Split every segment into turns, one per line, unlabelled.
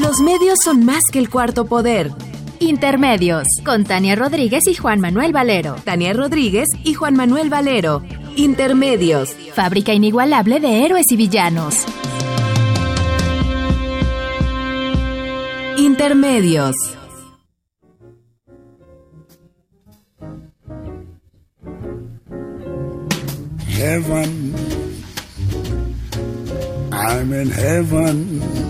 Los medios son más que el cuarto poder.
Intermedios, con Tania Rodríguez y Juan Manuel Valero.
Tania Rodríguez y Juan Manuel Valero. Intermedios.
Fábrica inigualable de héroes y villanos.
Intermedios.
Heaven. I'm in heaven.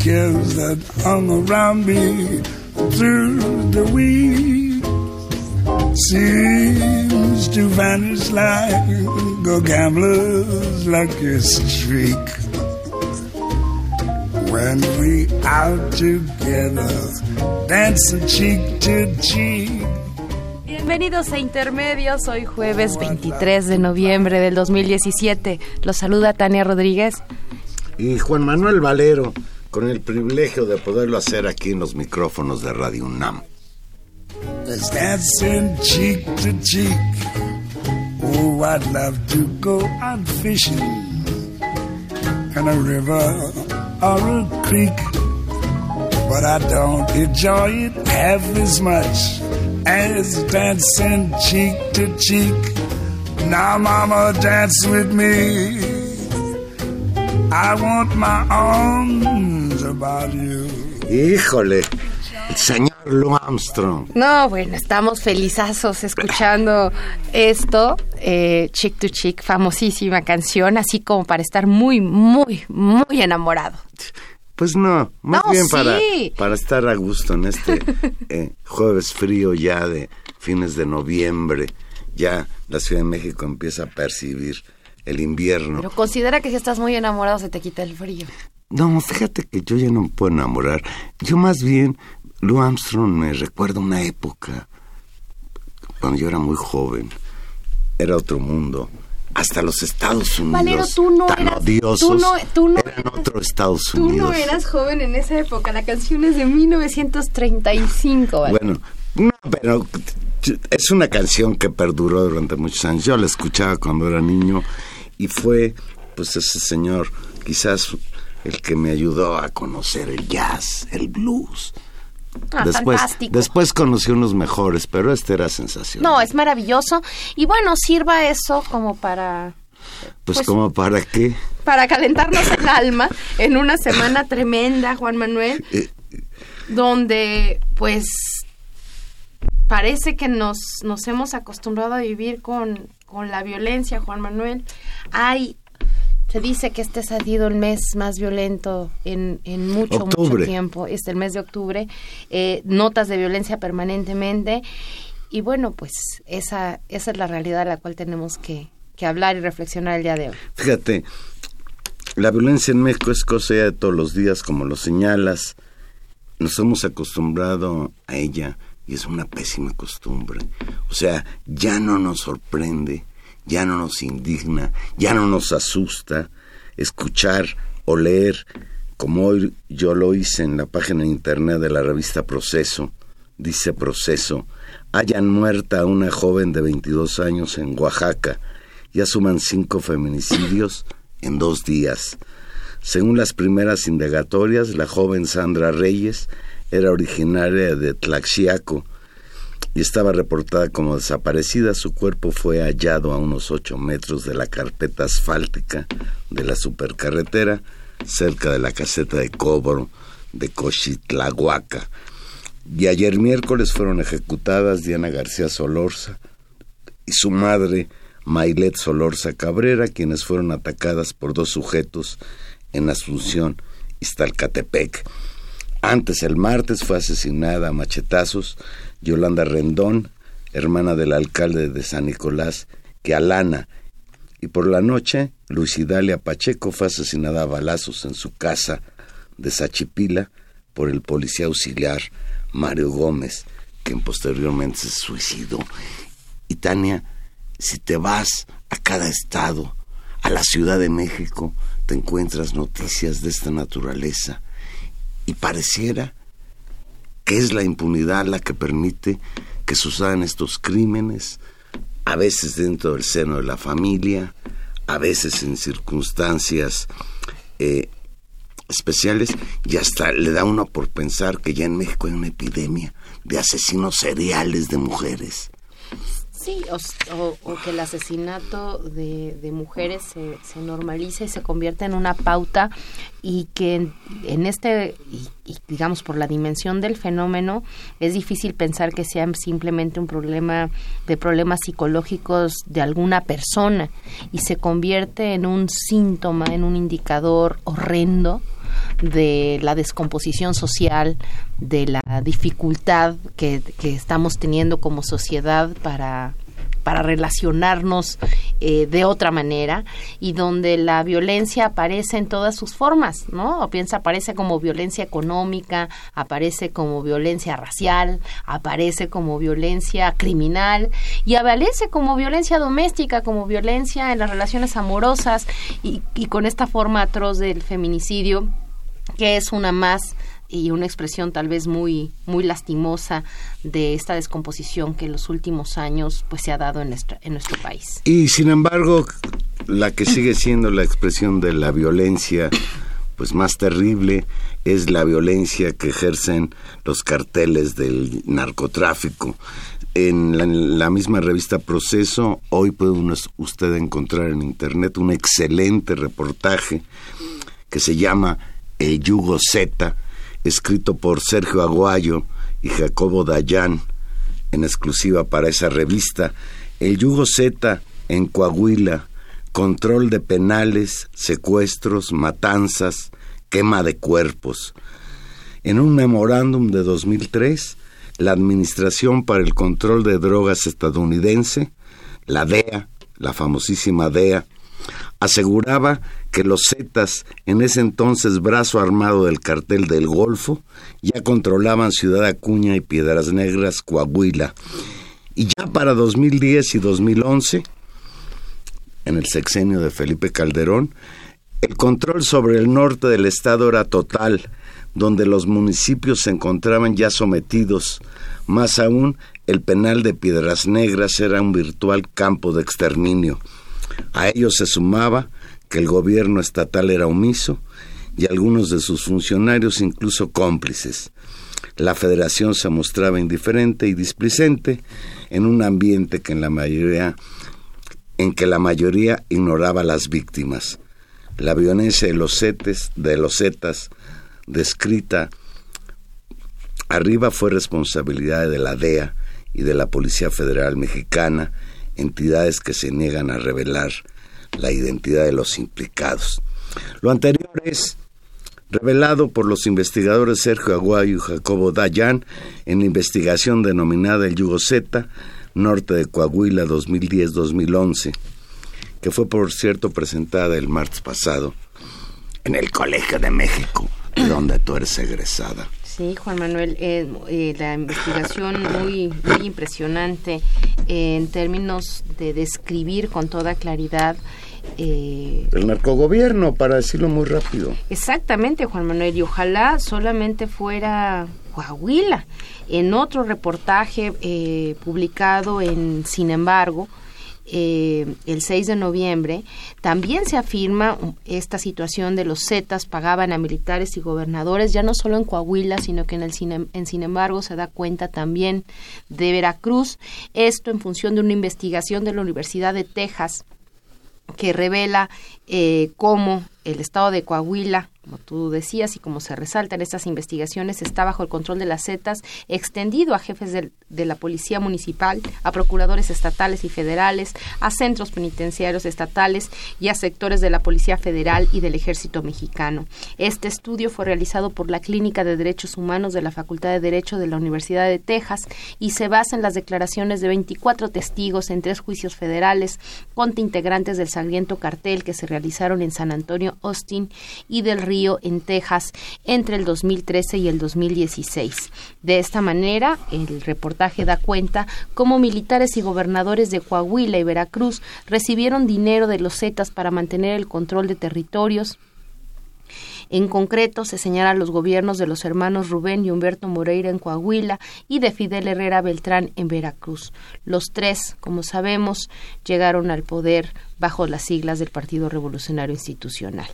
cares that hung around me through the week seems to vanish like a gambler's lucky streak. When we out together, dancing cheek to cheek.
Bienvenidos a Intermedios, hoy jueves 23 de noviembre del 2017. Los saluda Tania Rodríguez.
Y Juan Manuel Valero con el privilegio de poderlo hacer aquí en los micrófonos de Radio UNAM.
But I don't enjoy it half as much as dancing cheek to cheek. Now, mama, dance with me. I want my arms
Híjole, el señor Lou Armstrong.
No, bueno, estamos felizazos escuchando esto, eh, Chick to Chick, famosísima canción, así como para estar muy, muy, muy enamorado.
Pues no, más bien para, para estar a gusto en este eh, jueves frío ya de fines de noviembre. Ya la Ciudad de México empieza a percibir el invierno.
Pero considera que si estás muy enamorado se te quita el frío.
No, fíjate que yo ya no me puedo enamorar. Yo más bien, Lou Armstrong me recuerda una época, cuando yo era muy joven. Era otro mundo. Hasta los Estados Unidos.
Valero, tú no
tan
eras,
odiosos,
tú no, tú no
eran otro Estados
Unidos.
Tú
no eras joven en esa época. La canción es de 1935.
Bueno, no, pero es una canción que perduró durante muchos años. Yo la escuchaba cuando era niño y fue, pues, ese señor, quizás el que me ayudó a conocer el jazz, el blues.
Ah,
después,
fantástico.
después conocí unos mejores, pero este era sensacional.
No, es maravilloso. Y bueno, sirva eso como para...
Pues, pues como para qué?
Para calentarnos el alma en una semana tremenda, Juan Manuel, eh, donde pues parece que nos, nos hemos acostumbrado a vivir con, con la violencia, Juan Manuel. Hay se dice que este ha sido el mes más violento en, en mucho, mucho tiempo. Es el mes de octubre. Eh, notas de violencia permanentemente. Y bueno, pues esa, esa es la realidad a la cual tenemos que, que hablar y reflexionar el día de hoy.
Fíjate, la violencia en México es cosa de todos los días, como lo señalas. Nos hemos acostumbrado a ella y es una pésima costumbre. O sea, ya no nos sorprende ya no nos indigna, ya no nos asusta escuchar o leer, como hoy yo lo hice en la página de internet de la revista Proceso, dice Proceso, hayan muerta a una joven de 22 años en Oaxaca, ya suman cinco feminicidios en dos días. Según las primeras indagatorias, la joven Sandra Reyes era originaria de Tlaxiaco, y estaba reportada como desaparecida. Su cuerpo fue hallado a unos ocho metros de la carpeta asfáltica de la supercarretera cerca de la caseta de cobro de Cochitlahuaca. Y ayer miércoles fueron ejecutadas Diana García Solorza y su madre Mailet Solorza Cabrera, quienes fueron atacadas por dos sujetos en Asunción, Iztalcatepec. Antes, el martes, fue asesinada a machetazos Yolanda Rendón, hermana del alcalde de San Nicolás, que Alana. Y por la noche, Luisidalia Pacheco fue asesinada a balazos en su casa de Sachipila por el policía auxiliar Mario Gómez, quien posteriormente se suicidó. Y Tania, si te vas a cada estado, a la Ciudad de México, te encuentras noticias de esta naturaleza y pareciera es la impunidad la que permite que sucedan estos crímenes, a veces dentro del seno de la familia, a veces en circunstancias eh, especiales, y hasta le da uno por pensar que ya en México hay una epidemia de asesinos seriales de mujeres.
Sí, o, que el asesinato de, mujeres se, se, normalice y se convierta en una pauta y que en, este, y, digamos por la dimensión del fenómeno, es difícil pensar que sea simplemente un problema de problemas psicológicos de alguna persona y se convierte en un síntoma, en un indicador horrendo de la descomposición social, de la dificultad que, estamos teniendo como sociedad para para relacionarnos eh, de otra manera y donde la violencia aparece en todas sus formas, ¿no? O piensa, aparece como violencia económica, aparece como violencia racial, aparece como violencia criminal y aparece como violencia doméstica, como violencia en las relaciones amorosas y, y con esta forma atroz del feminicidio que es una más y una expresión tal vez muy muy lastimosa de esta descomposición que en los últimos años pues se ha dado en nuestro, en nuestro país.
Y sin embargo, la que sigue siendo la expresión de la violencia pues más terrible es la violencia que ejercen los carteles del narcotráfico. En la, la, misma revista Proceso, hoy puede usted encontrar en internet un excelente reportaje que se llama el Yugo Z, escrito por Sergio Aguayo y Jacobo Dayan, en exclusiva para esa revista. El Yugo Z en Coahuila, control de penales, secuestros, matanzas, quema de cuerpos. En un memorándum de 2003, la Administración para el Control de Drogas estadounidense, la DEA, la famosísima DEA, aseguraba que los Zetas, en ese entonces brazo armado del cartel del Golfo, ya controlaban Ciudad Acuña y Piedras Negras, Coahuila. Y ya para 2010 y 2011, en el sexenio de Felipe Calderón, el control sobre el norte del estado era total, donde los municipios se encontraban ya sometidos. Más aún, el penal de Piedras Negras era un virtual campo de exterminio. A ello se sumaba que el gobierno estatal era omiso y algunos de sus funcionarios incluso cómplices. La federación se mostraba indiferente y displicente en un ambiente que en la mayoría en que la mayoría ignoraba a las víctimas. La violencia de los setes, de los zetas, descrita arriba fue responsabilidad de la DEA y de la Policía Federal Mexicana entidades que se niegan a revelar la identidad de los implicados. Lo anterior es revelado por los investigadores Sergio Aguayo y Jacobo Dayan en la investigación denominada El Yugo Z, norte de Coahuila 2010-2011, que fue por cierto presentada el martes pasado en el Colegio de México, donde tú eres egresada.
Sí, Juan Manuel, eh, eh, la investigación muy, muy impresionante en términos de describir con toda claridad
eh, el narcogobierno, para decirlo muy rápido.
Exactamente, Juan Manuel, y ojalá solamente fuera Coahuila. En otro reportaje publicado en Sin embargo, eh, el 6 de noviembre, también se afirma esta situación de los Zetas pagaban a militares y gobernadores, ya no solo en Coahuila, sino que en, el, en sin embargo se da cuenta también de Veracruz, esto en función de una investigación de la Universidad de Texas que revela eh, cómo el estado de Coahuila, como tú decías y como se resalta en estas investigaciones, está bajo el control de las Zetas, extendido a jefes de, la Policía Municipal, a procuradores estatales y federales, a centros penitenciarios estatales y a sectores de la Policía Federal y del Ejército Mexicano. Este estudio fue realizado por la Clínica de Derechos Humanos de la Facultad de Derecho de la Universidad de Texas y se basa en las declaraciones de 24 testigos en tres juicios federales contra integrantes del sangriento cartel que se realizaron en San Antonio, Austin y del Río en Texas entre el 2013 y el 2016. De esta manera, el reportaje da cuenta cómo militares y gobernadores de Coahuila y Veracruz recibieron dinero de los Zetas para mantener el control de territorios, en concreto, se señala los gobiernos de los hermanos Rubén y Humberto Moreira en Coahuila y de Fidel Herrera Beltrán en Veracruz. Los tres, como sabemos, llegaron al poder bajo las siglas del Partido Revolucionario Institucional.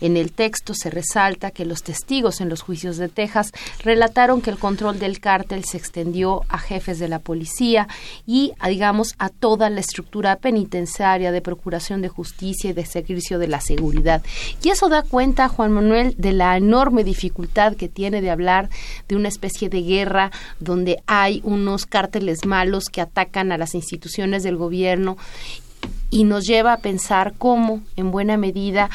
En el texto se resalta que los testigos en los juicios de Texas relataron que el control del cártel se extendió a jefes de la policía y, digamos, a toda la estructura penitenciaria de procuración de justicia y de servicio de la seguridad. Y eso da cuenta, Juan Manuel, de la enorme dificultad que tiene de hablar de una especie de guerra donde hay unos cárteles malos que atacan a las instituciones del gobierno y nos lleva a pensar cómo, en buena medida,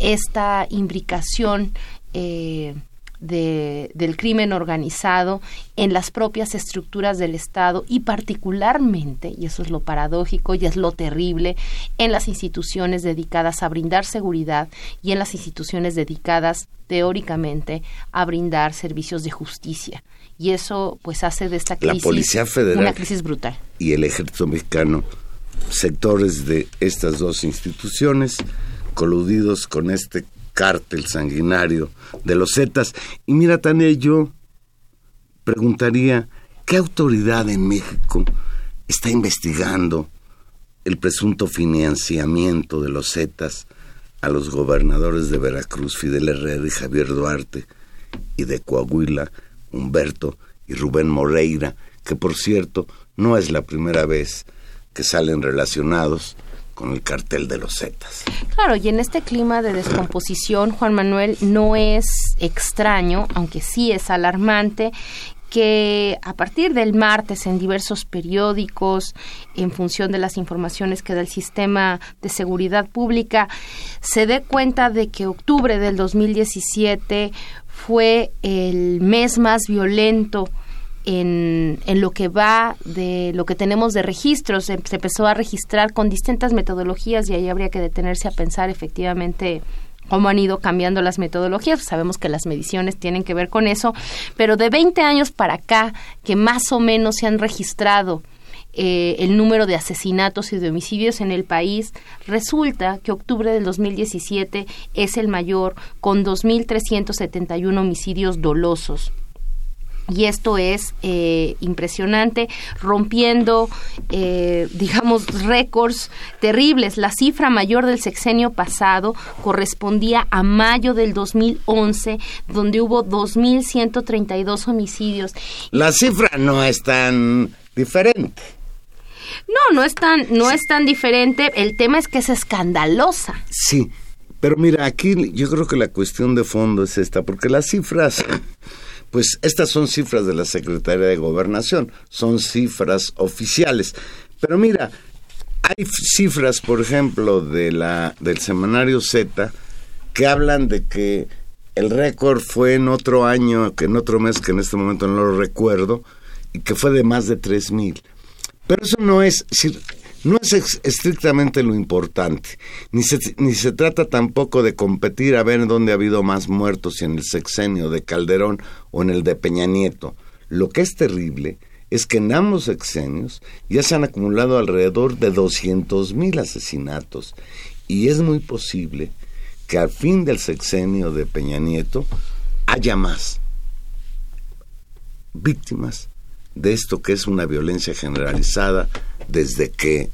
esta imbricación eh, del crimen organizado en las propias estructuras del Estado y particularmente, y eso es lo paradójico y es lo terrible, en las instituciones dedicadas a brindar seguridad y en las instituciones dedicadas teóricamente a brindar servicios de justicia. Y eso pues hace de esta crisis una crisis brutal.
Y el ejército mexicano sectores de estas dos instituciones coludidos con este cártel sanguinario de los Zetas. Y mira, Tania, yo preguntaría, ¿qué autoridad en México está investigando el presunto financiamiento de los Zetas a los gobernadores de Veracruz, Fidel Herrera y Javier Duarte, y de Coahuila, Humberto y Rubén Moreira, que por cierto no es la primera vez que salen relacionados con el cartel de los Zetas.
Claro, y en este clima de descomposición, Juan Manuel, no es extraño, aunque sí es alarmante, que a partir del martes en diversos periódicos, en función de las informaciones que da el sistema de seguridad pública, se dé cuenta de que octubre del 2017 fue el mes más violento en, en, lo que va de lo que tenemos de registros. Se, empezó a registrar con distintas metodologías y ahí habría que detenerse a pensar efectivamente cómo han ido cambiando las metodologías. Sabemos que las mediciones tienen que ver con eso, pero de 20 años para acá, que más o menos se han registrado eh, el número de asesinatos y de homicidios en el país, resulta que octubre del 2017 es el mayor, con 2.371 homicidios dolosos y esto es eh, impresionante, rompiendo, eh, digamos, récords terribles. La cifra mayor del sexenio pasado correspondía a mayo del 2011, donde hubo 2.132 homicidios.
La cifra no es tan diferente.
No, no es tan, no es tan diferente. El tema es que es escandalosa.
Sí, pero mira, aquí yo creo que la cuestión de fondo es esta, porque las cifras pues estas son cifras de la Secretaría de Gobernación, son cifras oficiales. Pero mira, hay cifras, por ejemplo, de la, del semanario Z que hablan de que el récord fue en otro año, que en otro mes que en este momento no lo recuerdo, y que fue de más de tres mil. Pero eso no es, no es estrictamente lo importante, ni se, ni se trata tampoco de competir a ver dónde ha habido más muertos, si en el sexenio de Calderón o en el de Peña Nieto. Lo que es terrible es que en ambos sexenios ya se han acumulado alrededor de 200 mil asesinatos y es muy posible que al fin del sexenio de Peña Nieto haya más víctimas de esto que es una violencia generalizada desde que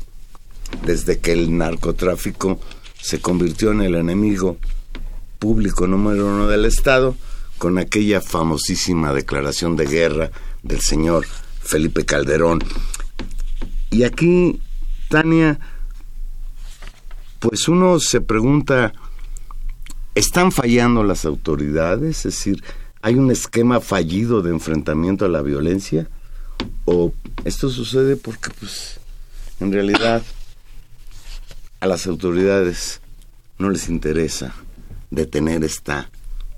desde que el narcotráfico se convirtió en el enemigo público número uno del Estado con aquella famosísima declaración de guerra del señor Felipe Calderón. Y aquí, Tania, pues uno se pregunta ¿Están fallando las autoridades? Es decir, ¿hay un esquema fallido de enfrentamiento a la violencia? ¿O esto sucede porque, pues, en realidad a las autoridades no les interesa detener esta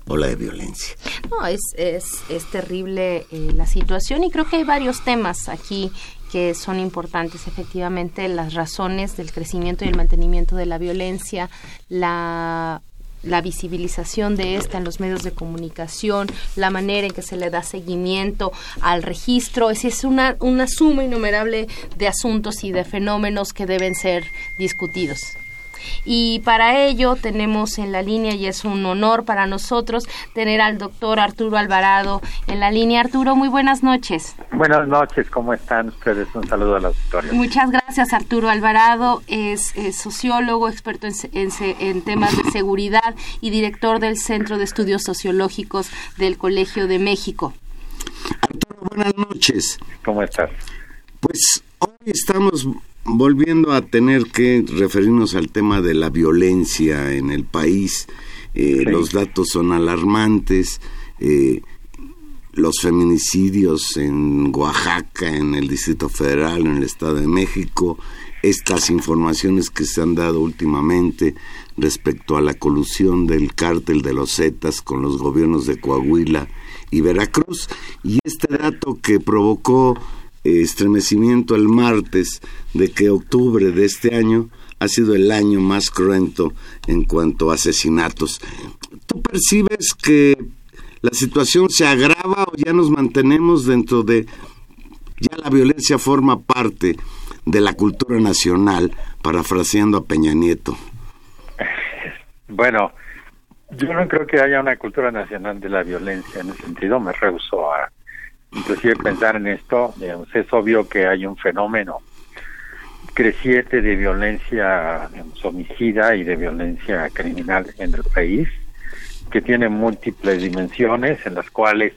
ola de violencia.
No, es, es, es terrible eh, la situación y creo que hay varios temas aquí que son importantes, efectivamente, las razones del crecimiento y el mantenimiento de la violencia, la la visibilización de esta en los medios de comunicación, la manera en que se le da seguimiento al registro, es, es una, una suma innumerable de asuntos y de fenómenos que deben ser discutidos. Y para ello tenemos en la línea, y es un honor para nosotros, tener al doctor Arturo Alvarado en la línea. Arturo, muy buenas noches.
Buenas noches, ¿cómo están ustedes? Un saludo a la auditorio.
Muchas gracias, Arturo Alvarado. Es, sociólogo, experto en, temas de seguridad y director del Centro de Estudios Sociológicos del Colegio de México.
Arturo, buenas noches.
¿Cómo estás?
Pues hoy estamos volviendo a tener que referirnos al tema de la violencia en el país, eh, los datos son alarmantes. Eh, los feminicidios en Oaxaca, en el Distrito Federal, en el Estado de México, estas informaciones que se han dado últimamente respecto a la colusión del cártel de los Zetas con los gobiernos de Coahuila y Veracruz, y este dato que provocó estremecimiento el martes de que octubre de este año ha sido el año más cruento en cuanto a asesinatos. ¿Tú percibes que la situación se agrava o ya nos mantenemos dentro de... ya la violencia forma parte de la cultura nacional, parafraseando a Peña Nieto?
Bueno, yo no creo que haya una cultura nacional de la violencia en ese sentido, me rehuso a inclusive pensar en esto, es obvio que hay un fenómeno creciente de violencia homicida y de violencia criminal en el país, que tiene múltiples dimensiones en las cuales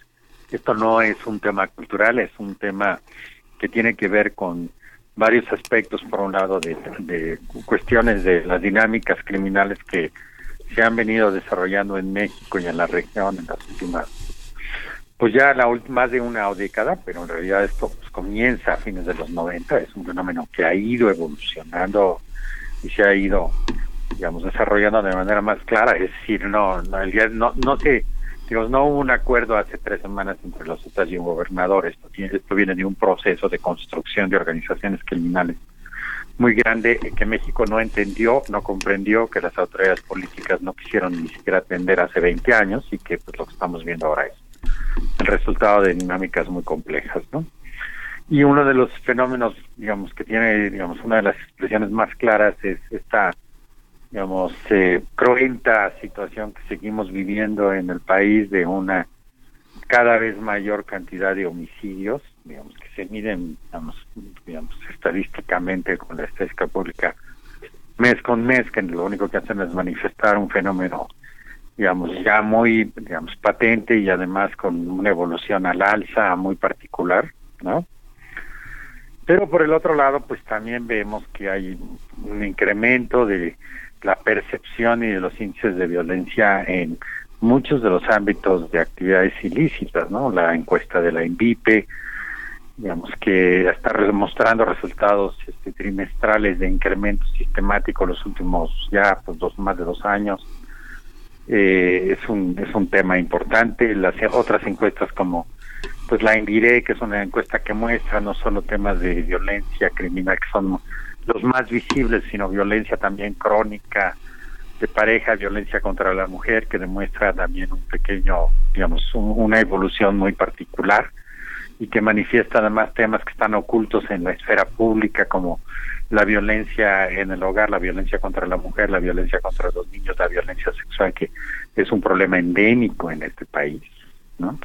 esto no es un tema cultural, es un tema que tiene que ver con varios aspectos, por un lado, de, de cuestiones de las dinámicas criminales que se han venido desarrollando en México y en la región en las últimas pues ya la más de una década, pero en realidad esto pues, comienza a fines de los 90, es un fenómeno que ha ido evolucionando y se ha ido, digamos, desarrollando de manera más clara, es decir, no, no, no, no se, digamos, no hubo un acuerdo hace tres semanas entre los estados y un gobernador, esto, esto viene de un proceso de construcción de organizaciones criminales muy grande que México no entendió, no comprendió, que las autoridades políticas no quisieron ni siquiera atender hace 20 años y que pues lo que estamos viendo ahora es el resultado de dinámicas muy complejas, ¿no? Y uno de los fenómenos, digamos, que tiene, digamos, una de las expresiones más claras es esta, digamos, eh, cruenta situación que seguimos viviendo en el país de una cada vez mayor cantidad de homicidios, digamos, que se miden, digamos, digamos estadísticamente con la estadística pública mes con mes, que lo único que hacen es manifestar un fenómeno digamos, ya muy, digamos, patente y además con una evolución al alza muy particular, ¿no? Pero por el otro lado, pues también vemos que hay un incremento de la percepción y de los índices de violencia en muchos de los ámbitos de actividades ilícitas, ¿no? La encuesta de la INVIPE, digamos que está mostrando resultados este, trimestrales de incremento sistemático los últimos ya pues dos más de dos años eh, es un es un tema importante. Las otras encuestas como pues la Indire que es una encuesta que muestra no solo temas de violencia criminal que son los más visibles sino violencia también crónica de pareja violencia contra la mujer que demuestra también un pequeño digamos una evolución muy particular y que manifiesta además temas que están ocultos en la esfera pública como la violencia en el hogar, la violencia contra la mujer, la violencia contra los niños, la violencia sexual, que es un problema endémico en este país, ¿no?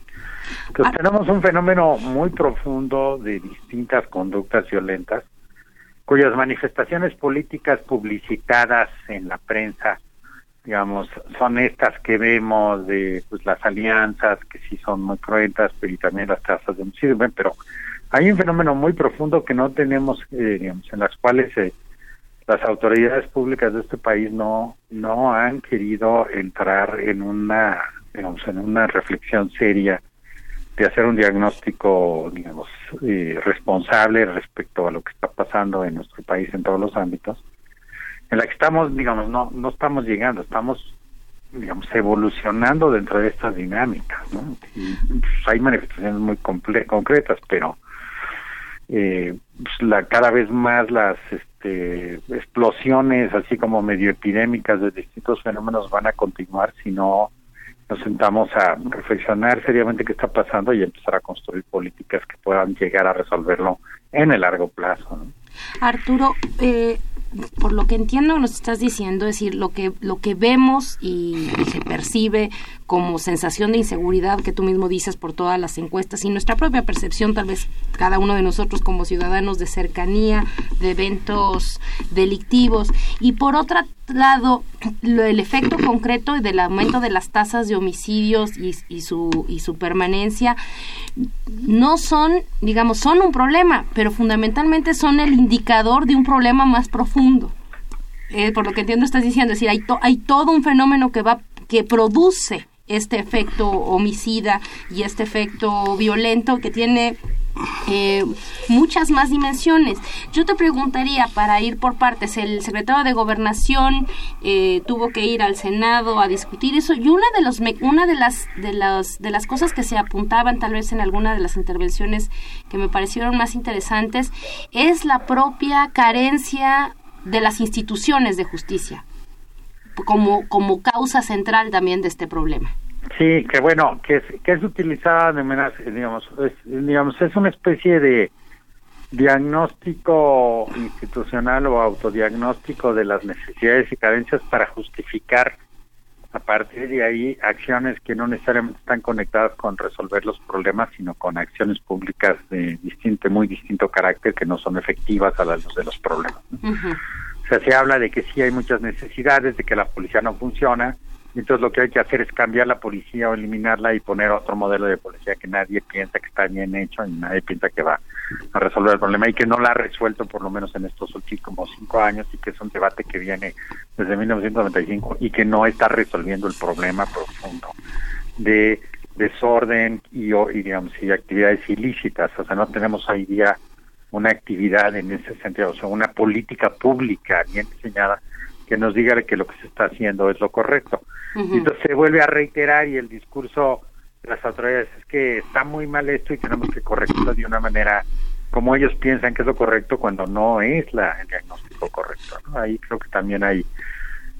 Entonces ah. tenemos un fenómeno muy profundo de distintas conductas violentas, cuyas manifestaciones políticas publicitadas en la prensa, digamos, son estas que vemos de pues, las alianzas, que sí son muy cruentas, pero también las tasas de homicidio, pero hay un fenómeno muy profundo que no tenemos, eh, digamos, en las cuales eh, las autoridades públicas de este país no no han querido entrar en una digamos en una reflexión seria de hacer un diagnóstico digamos eh, responsable respecto a lo que está pasando en nuestro país en todos los ámbitos en la que estamos digamos no no estamos llegando estamos digamos evolucionando dentro de estas dinámicas ¿no? pues, hay manifestaciones muy concretas pero eh, pues, la cada vez más las este, explosiones así como medio epidémicas de distintos fenómenos van a continuar si no nos sentamos a reflexionar seriamente qué está pasando y empezar a construir políticas que puedan llegar a resolverlo en el largo plazo.
Arturo, eh, por lo que entiendo nos estás diciendo, es decir, lo que lo que vemos y, se percibe como sensación de inseguridad que tú mismo dices por todas las encuestas y nuestra propia percepción, tal vez cada uno de nosotros como ciudadanos de cercanía, de eventos delictivos. Y por otro lado lo, el efecto concreto del aumento de las tasas de homicidios y, y su y su permanencia no son, digamos, son un problema, pero fundamentalmente son el indicador de un problema más profundo. Eh, por lo que entiendo estás diciendo, es decir, hay, hay todo un fenómeno que va que produce este efecto homicida y este efecto violento que tiene eh, muchas más dimensiones. Yo te preguntaría, para ir por partes, el secretario de Gobernación eh, tuvo que ir al Senado a discutir eso y una de los una de las de las de las cosas que se apuntaban tal vez en alguna de las intervenciones que me parecieron más interesantes es la propia carencia de las instituciones de justicia como como causa central también de este problema.
Sí, que bueno, que es, que es utilizada de manera, digamos, es, digamos, es una especie de diagnóstico institucional o autodiagnóstico de las necesidades y carencias para justificar a partir de ahí acciones que no necesariamente están conectadas con resolver los problemas, sino con acciones públicas de distinto, muy distinto carácter que no son efectivas a la luz de los problemas. O sea, se habla de que sí hay muchas necesidades, de que la policía no funciona, entonces lo que hay que hacer es cambiar la policía o eliminarla y poner otro modelo de policía que nadie piensa que está bien hecho y nadie piensa que va a resolver el problema y que no la ha resuelto por lo menos en estos últimos cinco años y que es un debate que viene desde 1995 y que no está resolviendo el problema profundo de desorden y, y digamos y actividades ilícitas. O sea no tenemos hoy día una actividad en ese sentido o sea una política pública bien diseñada que nos diga que lo que se está haciendo es lo correcto. Entonces se vuelve a reiterar y el discurso de las autoridades es que está muy mal esto y tenemos que corregirlo de una manera como ellos piensan que es lo correcto cuando no es la, el diagnóstico correcto. Ahí creo que también hay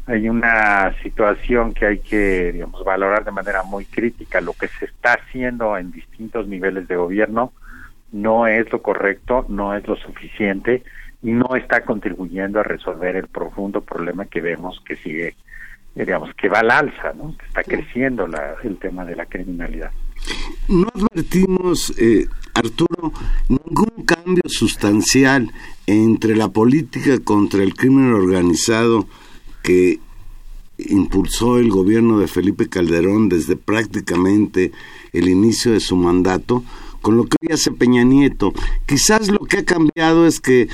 hay una situación que hay que digamos valorar de manera muy crítica lo que se está haciendo en distintos niveles de gobierno no es lo correcto no es lo suficiente no está contribuyendo a resolver el profundo problema que vemos que sigue, digamos, que va al alza, ¿no? que está creciendo la, el tema de la criminalidad.
No advertimos, eh, Arturo, ningún cambio sustancial entre la política contra el crimen organizado que impulsó el gobierno de Felipe Calderón desde prácticamente el inicio de su mandato con lo que hoy hace Peña Nieto. Quizás lo que ha cambiado es que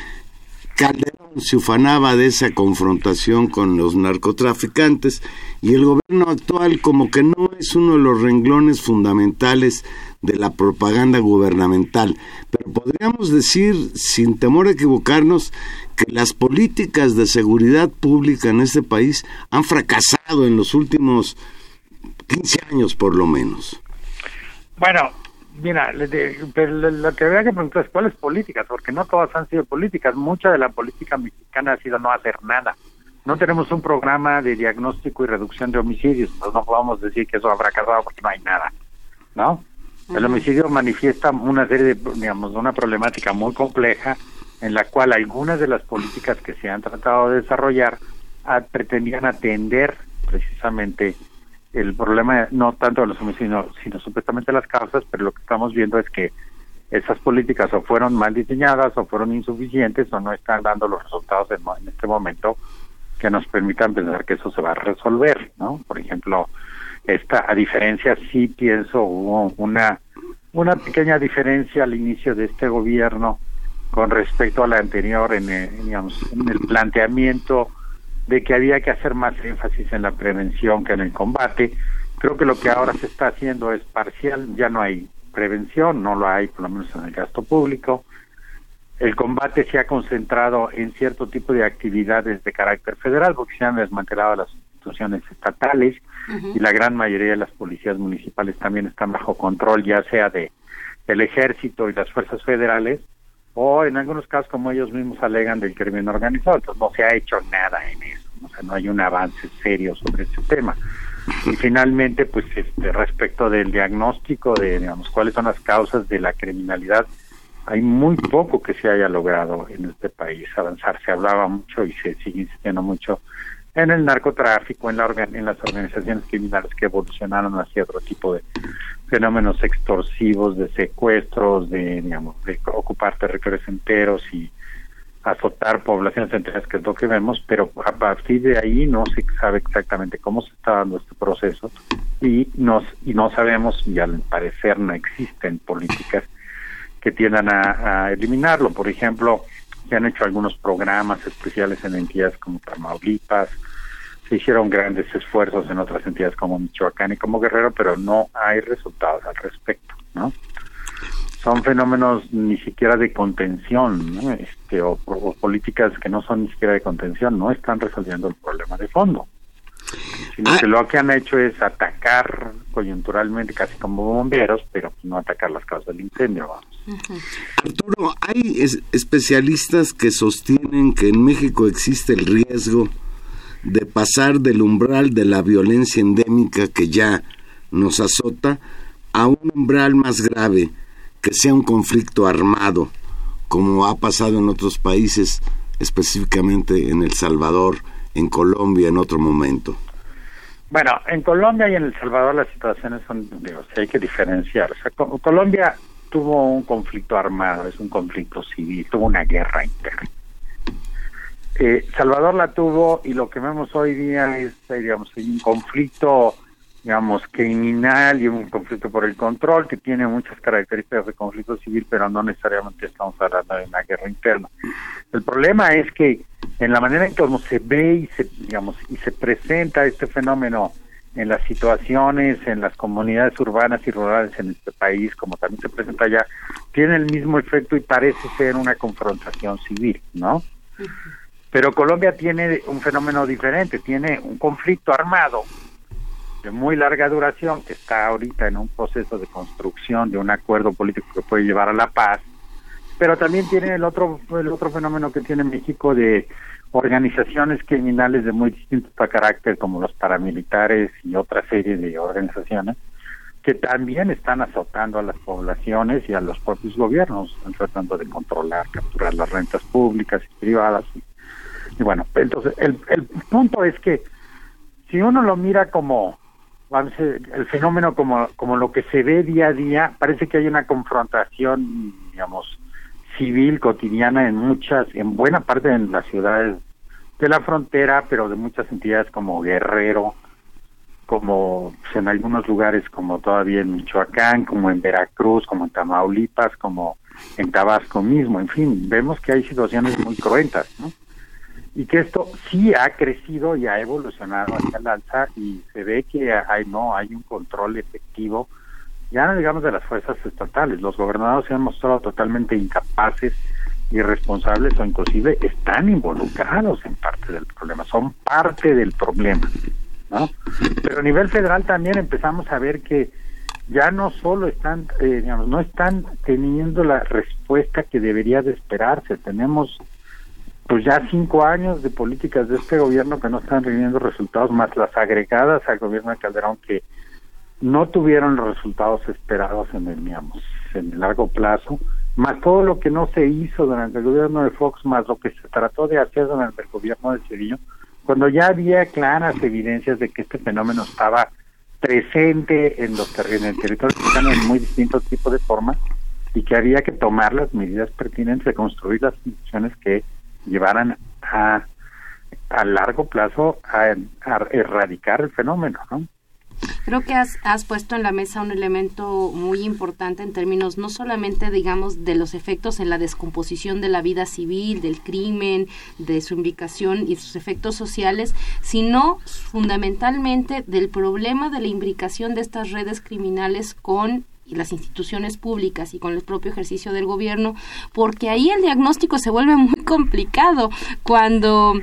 Calderón se ufanaba de esa confrontación con los narcotraficantes y el gobierno actual como que no es uno de los renglones fundamentales de la propaganda gubernamental. Pero podríamos decir, sin temor a equivocarnos, que las políticas de seguridad pública en este país han fracasado en los últimos 15 años por lo menos.
Bueno, Mira, lo que habría que preguntar es cuáles políticas, porque no todas han sido políticas. Mucha de la política mexicana ha sido no hacer nada. No tenemos un programa de diagnóstico y reducción de homicidios, entonces no podemos decir que eso ha fracasado porque no hay nada, ¿no? El homicidio manifiesta una serie de, digamos, una problemática muy compleja en la cual algunas de las políticas que se han tratado de desarrollar pretendían atender precisamente el problema no tanto de los homicidios, sino, supuestamente las causas, pero lo que estamos viendo es que esas políticas o fueron mal diseñadas o fueron insuficientes o no están dando los resultados en, este momento que nos permitan pensar que eso se va a resolver, ¿no? Por ejemplo, esta a diferencia sí pienso hubo una una pequeña diferencia al inicio de este gobierno con respecto a la anterior en digamos, en el planteamiento de que había que hacer más énfasis en la prevención que en el combate. Creo que lo que ahora se está haciendo es parcial, ya no hay prevención, no lo hay por lo menos en el gasto público. El combate se ha concentrado en cierto tipo de actividades de carácter federal porque se han desmantelado las instituciones estatales y la gran mayoría de las policías municipales también están bajo control, ya sea de el ejército y las fuerzas federales o en algunos casos como ellos mismos alegan del crimen organizado, entonces no se ha hecho nada en eso, o sea, no hay un avance serio sobre ese tema. Y finalmente, pues este, respecto del diagnóstico de, digamos, cuáles son las causas de la criminalidad, hay muy poco que se haya logrado en este país avanzar. Se hablaba mucho y se sigue insistiendo mucho en el narcotráfico, en, la en las organizaciones criminales que evolucionaron hacia otro tipo de fenómenos extorsivos, de secuestros, de, digamos, de ocupar territorios enteros y azotar poblaciones enteras, que es lo que vemos, pero a partir de ahí no se sabe exactamente cómo se está dando este proceso y, nos, y no sabemos, y al parecer no existen políticas que tiendan a eliminarlo. Por ejemplo, se han hecho algunos programas especiales en entidades como Tamaulipas, se hicieron grandes esfuerzos en otras entidades como Michoacán y como Guerrero, pero no hay resultados al respecto, ¿no? Son fenómenos ni siquiera de contención, este, o, políticas que no son ni siquiera de contención, no están resolviendo el problema de fondo. Sino ah. que lo que han hecho es atacar coyunturalmente, casi como bomberos, pero no atacar las causas del incendio.
Arturo, hay especialistas que sostienen que en México existe el riesgo de pasar del umbral de la violencia endémica que ya nos azota a un umbral más grave, que sea un conflicto armado, como ha pasado en otros países, específicamente en El Salvador, en Colombia en otro momento.
Bueno, en Colombia y en El Salvador las situaciones son, digo, hay que diferenciar. Colombia tuvo un conflicto armado, es un conflicto civil, tuvo una guerra interna. Eh, Salvador la tuvo y lo que vemos hoy día es, eh, digamos, un conflicto, digamos, criminal y un conflicto por el control que tiene muchas características de conflicto civil, pero no necesariamente estamos hablando de una guerra interna. El problema es que en la manera en cómo se ve y se, digamos, y se presenta este fenómeno en las situaciones, en las comunidades urbanas y rurales en este país, como también se presenta allá, tiene el mismo efecto y parece ser una confrontación civil, ¿no? Pero Colombia tiene un fenómeno diferente, tiene un conflicto armado de muy larga duración que está ahorita en un proceso de construcción de un acuerdo político que puede llevar a la paz, pero también tiene el otro el otro fenómeno que tiene México de organizaciones criminales de muy distinto carácter como los paramilitares y otra serie de organizaciones que también están azotando a las poblaciones y a los propios gobiernos, están tratando de controlar, capturar las rentas públicas y privadas. Y y bueno, entonces el, el punto es que si uno lo mira como el fenómeno como, como lo que se ve día a día, parece que hay una confrontación, digamos, civil cotidiana en muchas, en buena parte de las ciudades de la frontera, pero de muchas entidades como Guerrero, como pues, en algunos lugares como todavía en Michoacán, como en Veracruz, como en Tamaulipas, como en Tabasco mismo, en fin, vemos que hay situaciones muy cruentas, ¿no? Y que esto sí ha crecido y ha evolucionado hacia el alza y se ve que hay no hay un control efectivo ya no digamos de las fuerzas estatales. Los gobernados se han mostrado totalmente incapaces irresponsables o inclusive están involucrados en parte del problema son parte del problema no pero a nivel federal también empezamos a ver que ya no solo están eh, digamos no están teniendo la respuesta que debería de esperarse. Tenemos pues ya cinco años de políticas de este gobierno que no están rindiendo resultados, más las agregadas al gobierno de Calderón que no tuvieron los resultados esperados en el, digamos, en el largo plazo, más todo lo que no se hizo durante el gobierno de Fox, más lo que se trató de hacer durante el gobierno de Cedillo, cuando ya había claras evidencias de que este fenómeno estaba presente en los terrenos, en el territorio mexicano en muy distintos tipos de formas y que había que tomar las medidas pertinentes de construir las instituciones que llevaran a a largo plazo a, erradicar el fenómeno, ¿no?
Creo que has, has, puesto en la mesa un elemento muy importante en términos no solamente, digamos, de los efectos en la descomposición de la vida civil, del crimen, de su imbricación y sus efectos sociales, sino fundamentalmente del problema de la imbricación de estas redes criminales con y las instituciones públicas y con el propio ejercicio del gobierno, porque ahí el diagnóstico se vuelve muy complicado cuando,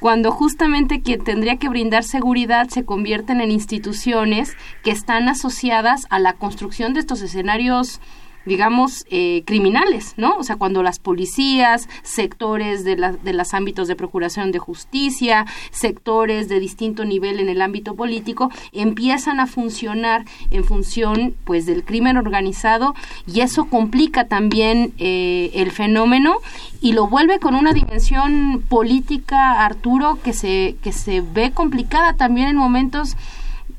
cuando justamente quien tendría que brindar seguridad se convierten en instituciones que están asociadas a la construcción de estos escenarios digamos, eh, criminales, ¿no? O sea, cuando las policías, sectores de, la, de los ámbitos de procuración de justicia, sectores de distinto nivel en el ámbito político, empiezan a funcionar en función, pues, del crimen organizado y eso complica también eh, el fenómeno y lo vuelve con una dimensión política, Arturo, que se, que se ve complicada también en momentos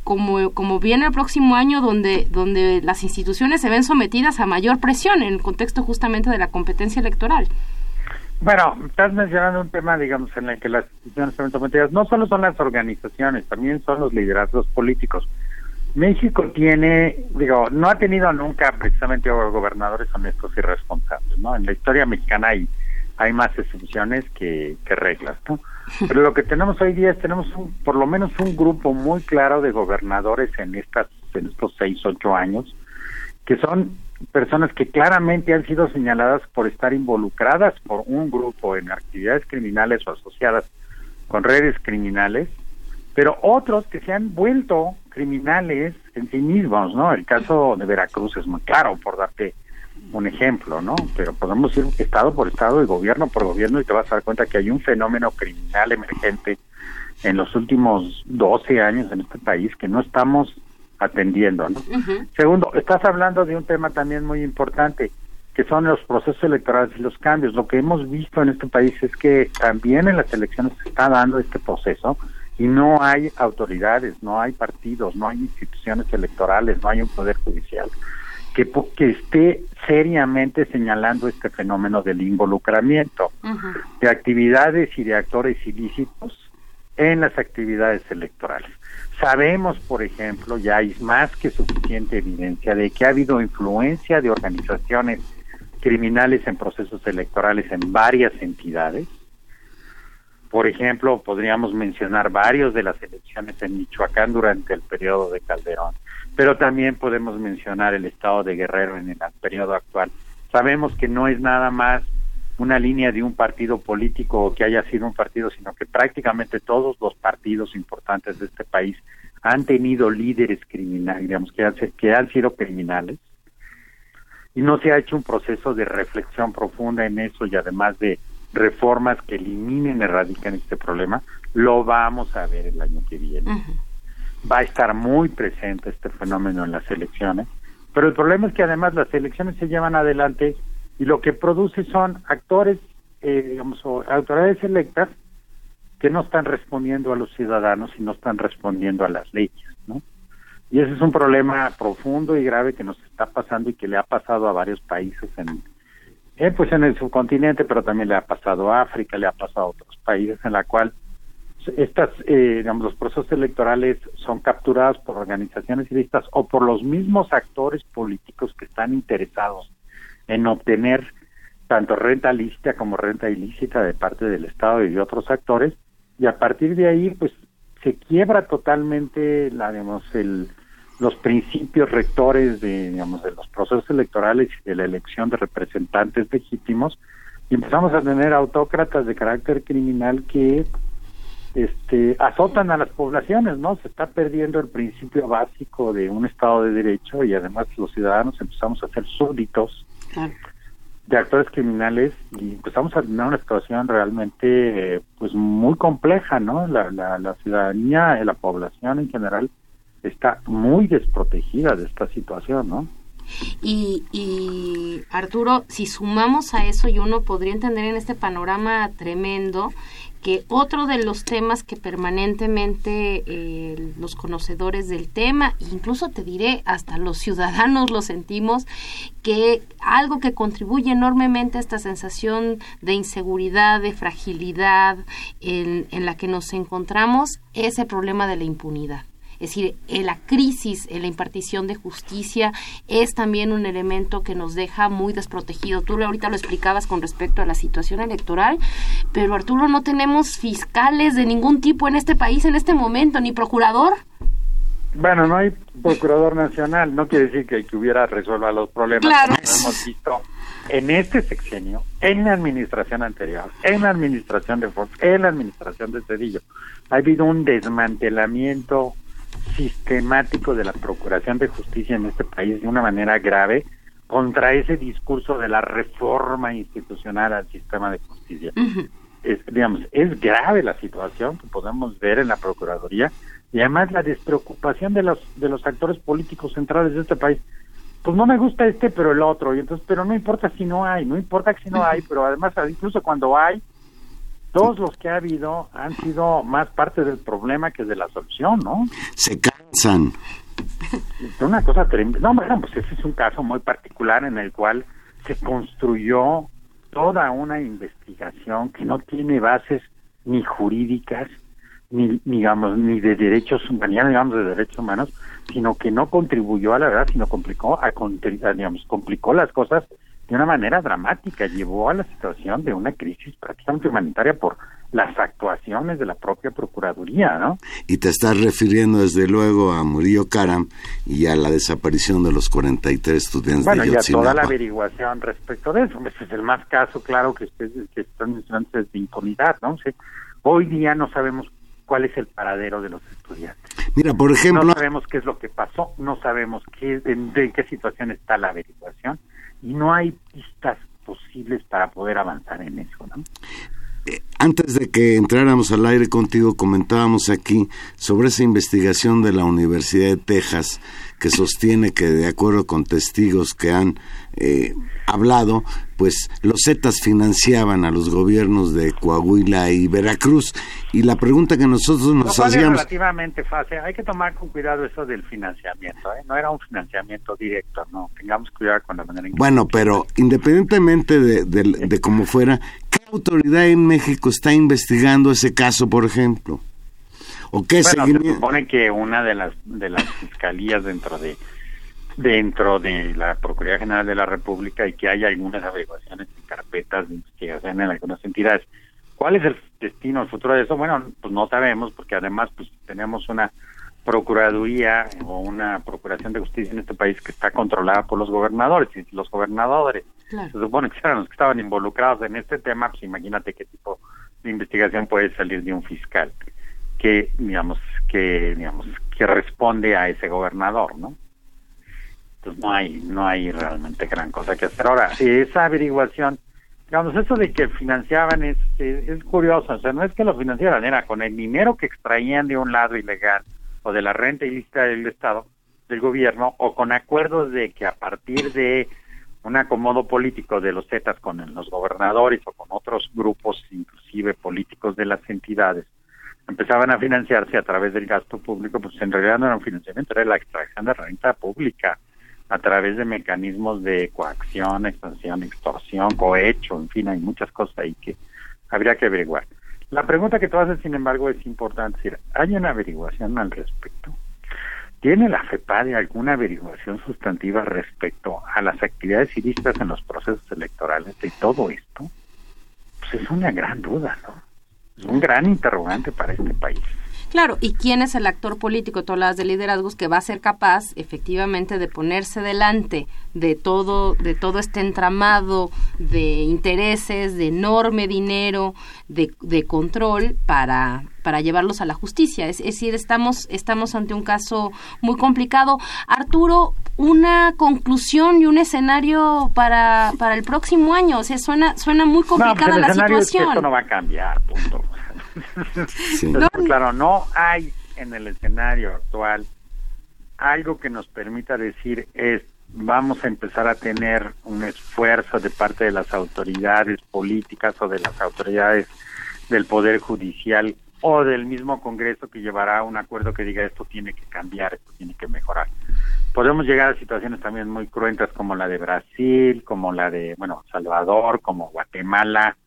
como, como viene el próximo año donde, donde las instituciones se ven sometidas a mayor presión en el contexto justamente de la competencia electoral.
Bueno, estás mencionando un tema, digamos, en el que las instituciones se ven sometidas. No solo son las organizaciones, también son los liderazgos políticos. México tiene, digo, no ha tenido nunca precisamente gobernadores honestos y responsables, ¿no? En la historia mexicana hay, hay más excepciones que, reglas, ¿no? Pero lo que tenemos hoy día es tenemos un, por lo menos un grupo muy claro de gobernadores en estas en estos seis ocho años que son personas que claramente han sido señaladas por estar involucradas por un grupo en actividades criminales o asociadas con redes criminales, pero otros que se han vuelto criminales en sí mismos, ¿no? El caso de Veracruz es muy claro, por darte un ejemplo, ¿no? Pero podemos ir estado por estado y gobierno por gobierno y te vas a dar cuenta que hay un fenómeno criminal emergente en los últimos 12 años en este país que no estamos atendiendo, ¿no? Segundo, estás hablando de un tema también muy importante, que son los procesos electorales y los cambios. Lo que hemos visto en este país es que también en las elecciones se está dando este proceso y no hay autoridades, no hay partidos, no hay instituciones electorales, no hay un poder judicial que, que esté seriamente señalando este fenómeno del involucramiento de actividades y de actores ilícitos en las actividades electorales. Sabemos, por ejemplo, ya hay más que suficiente evidencia de que ha habido influencia de organizaciones criminales en procesos electorales en varias entidades. Por ejemplo, podríamos mencionar varios de las elecciones en Michoacán durante el periodo de Calderón pero también podemos mencionar el estado de Guerrero en el periodo actual. Sabemos que no es nada más una línea de un partido político o que haya sido un partido, sino que prácticamente todos los partidos importantes de este país han tenido líderes criminales, digamos, que han, que han sido criminales, y no se ha hecho un proceso de reflexión profunda en eso y además de reformas que eliminen, erradiquen este problema, lo vamos a ver el año que viene va a estar muy presente este fenómeno en las elecciones, pero el problema es que además las elecciones se llevan adelante y lo que produce son actores, eh, digamos, o autoridades electas que no están respondiendo a los ciudadanos y no están respondiendo a las leyes, ¿no? Y ese es un problema profundo y grave que nos está pasando y que le ha pasado a varios países en, eh, pues en el subcontinente, pero también le ha pasado a África, le ha pasado a otros países en la cual estas, eh, digamos, los procesos electorales son capturados por organizaciones ilícitas o por los mismos actores políticos que están interesados en obtener tanto renta lícita como renta ilícita de parte del Estado y de otros actores, y a partir de ahí, pues, se quiebra totalmente, la, digamos, el, los principios rectores de, digamos, de los procesos electorales y de la elección de representantes legítimos, y empezamos a tener autócratas de carácter criminal que este, azotan a las poblaciones, ¿no? Se está perdiendo el principio básico de un Estado de Derecho y además los ciudadanos empezamos a ser súbditos de actores criminales y empezamos a tener una situación realmente, pues, muy compleja, ¿no? La, la, la ciudadanía, la población en general está muy desprotegida de esta situación, ¿no?
Y, y Arturo, si sumamos a eso y uno podría entender en este panorama tremendo que otro de los temas que permanentemente eh, los conocedores del tema, incluso te diré, hasta los ciudadanos lo sentimos, que algo que contribuye enormemente a esta sensación de inseguridad, de fragilidad en, en la que nos encontramos, es el problema de la impunidad Es decir, eh, la crisis en la impartición de justicia es también un elemento que nos deja muy desprotegido. Tú ahorita lo explicabas con respecto a la situación electoral, pero Arturo, no tenemos fiscales de ningún tipo en este país en este momento, ni procurador.
Bueno, no hay procurador nacional, no quiere decir que, que hubiera resuelto los problemas.
Claro.
hemos visto en este sexenio, en la administración anterior, en la administración de Fox, en la administración de Cedillo, ha habido un desmantelamiento sistemático de la Procuración de Justicia en este país de una manera grave contra ese discurso de la reforma institucional al sistema de justicia. es, digamos, es grave la situación que podemos ver en la Procuraduría y además la despreocupación de los, de los actores políticos centrales de este país. Pues no me gusta este, pero el otro, y entonces, pero no importa si no hay, no importa si no hay, pero además incluso cuando hay, todos los que ha habido han sido más parte del problema que de la solución, ¿no?
Se cansan.
Una cosa tremenda. No, bueno, pues ese es un caso muy particular en el cual se construyó toda una investigación que no tiene bases ni jurídicas, ni digamos ni de derechos humanos, digamos de derechos humanos, sino que no contribuyó a la verdad, sino complicó a, digamos complicó las cosas de una manera dramática, llevó a la situación de una crisis prácticamente humanitaria por las actuaciones de la propia Procuraduría, ¿no?
Y te estás refiriendo desde luego a Murillo Karam y a la desaparición de los 43 estudiantes
bueno,
de
Bueno, y a toda la averiguación respecto de eso. Ese es el más caso, claro, que, que están mencionando de impunidad, ¿no? hoy día no sabemos cuál es el paradero de los estudiantes.
Mira, por ejemplo...
No sabemos qué es lo que pasó, no sabemos qué, en qué situación está la averiguación y no hay pistas posibles para poder avanzar en eso, ¿no?
Antes de que entráramos al aire contigo, comentábamos aquí sobre esa investigación de la Universidad de Texas que sostiene que, de acuerdo con testigos que han eh, hablado, pues los Zetas financiaban a los gobiernos de Coahuila y Veracruz. Y la pregunta que nosotros nos hacíamos...
Es relativamente fácil. Hay que tomar con cuidado eso del financiamiento. ¿eh? No era un financiamiento directo, no. Tengamos cuidado con la manera en que...
Bueno, pero independientemente de, de cómo fuera, ¿qué autoridad en México está investigando ese caso, por ejemplo? ¿O qué
bueno, se supone que una de las de las fiscalías dentro de dentro de la Procuraduría General de la República y que hay algunas averiguaciones y carpetas de investigación en algunas entidades. ¿Cuál es el destino, el futuro de eso? Bueno, pues no sabemos, porque además pues tenemos una procuraduría o una procuración de justicia en este país que está controlada por los gobernadores y los gobernadores se supone que eran los que estaban involucrados en este tema, pues imagínate qué tipo de investigación puede salir de un fiscal que digamos que digamos que responde a ese gobernador, ¿no? Entonces no hay no hay realmente gran cosa que hacer. Ahora, esa averiguación, digamos, eso de que financiaban es, es, curioso, o sea, no es que lo financiaran, era con el dinero que extraían de un lado ilegal o de la renta ilícita del Estado, del gobierno, o con acuerdos de que a partir de un acomodo político de los Zetas con los gobernadores o con otros grupos, inclusive políticos de las entidades, empezaban a financiarse a través del gasto público, pues en realidad no era un financiamiento, era la extracción de renta pública a través de mecanismos de coacción, extorsión, extorsión, cohecho, en fin, hay muchas cosas ahí que habría que averiguar. La pregunta que tú haces, sin embargo, es importante, decir, ¿hay una averiguación al respecto? ¿Tiene la FEPADE alguna averiguación sustantiva respecto a las actividades ilícitas en los procesos electorales de todo esto? Pues es una gran duda, ¿no? Es un gran interrogante para este país.
Claro, ¿y quién es el actor político, todas las de liderazgos, que va a ser capaz efectivamente de ponerse delante de todo, de todo este entramado de intereses, de enorme dinero, de, de control para, para llevarlos a la justicia? Es, decir, estamos, estamos ante un caso muy complicado. Arturo, una conclusión y un escenario para, para el próximo año. O sea, suena, suena muy pues complicada la situación.
esto no va a cambiar, punto. claro, no hay en el escenario actual algo que nos permita decir es vamos a empezar a tener un esfuerzo de parte de las autoridades políticas o de las autoridades del poder judicial o del mismo Congreso que llevará un acuerdo que diga esto tiene que cambiar, esto tiene que mejorar. Podemos llegar a situaciones también muy cruentas como la de Brasil, como la de, bueno, Salvador, como Guatemala,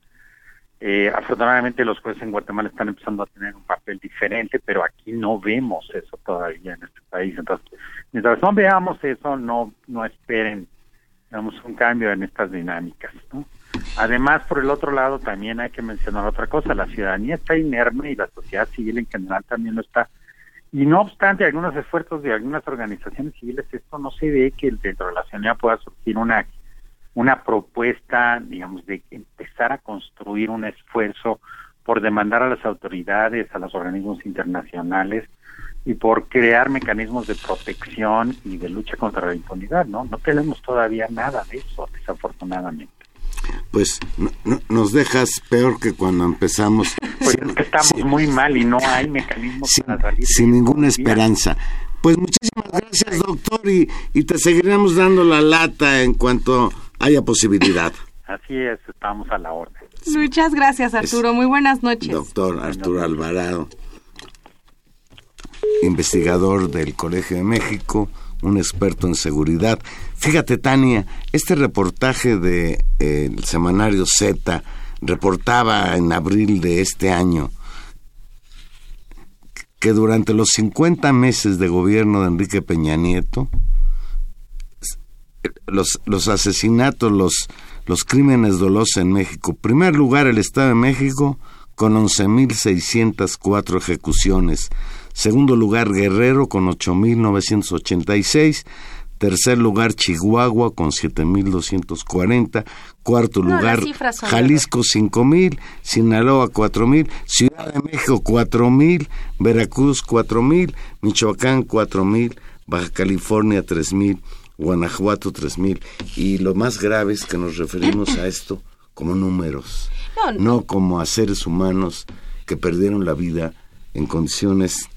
Eh, afortunadamente los jueces en Guatemala están empezando a tener un papel diferente, pero aquí no vemos eso todavía en este país. Entonces, mientras no veamos eso, no, no esperen digamos, un cambio en estas dinámicas. ¿no? Además, por el otro lado, también hay que mencionar otra cosa, la ciudadanía está inerme y la sociedad civil en general también lo está. Y no obstante algunos esfuerzos de algunas organizaciones civiles, esto no se ve que dentro de la ciudadanía pueda surgir una una propuesta, digamos, de empezar a construir un esfuerzo por demandar a las autoridades, a los organismos internacionales y por crear mecanismos de protección y de lucha contra la impunidad, ¿no? No tenemos todavía nada de eso, desafortunadamente.
Pues nos dejas peor que cuando empezamos.
Pues es que estamos muy mal y no hay mecanismos para salir.
Sin ninguna esperanza. Pues muchísimas gracias, doctor, y, y te seguiremos dando la lata en cuanto haya posibilidad.
Así es, estamos a la orden.
Muchas gracias, Arturo. Muy buenas noches.
Doctor Arturo Alvarado, investigador del Colegio de México, un experto en seguridad. Fíjate, Tania, este reportaje de eh, semanario Z reportaba en abril de este año que durante los 50 meses de gobierno de Enrique Peña Nieto, los, los asesinatos, los, los crímenes dolosos en México. Primer lugar, el Estado de México con 11.604 ejecuciones. Segundo lugar, Guerrero con 8.986. Tercer lugar, Chihuahua con 7.240. Cuarto lugar, Jalisco 5.000. Sinaloa 4.000. Ciudad de México 4.000. Veracruz 4.000. Michoacán 4.000. Baja California 3.000. Guanajuato 3000. Y lo más grave es que nos referimos a esto como números, no, como a seres humanos que perdieron la vida en condiciones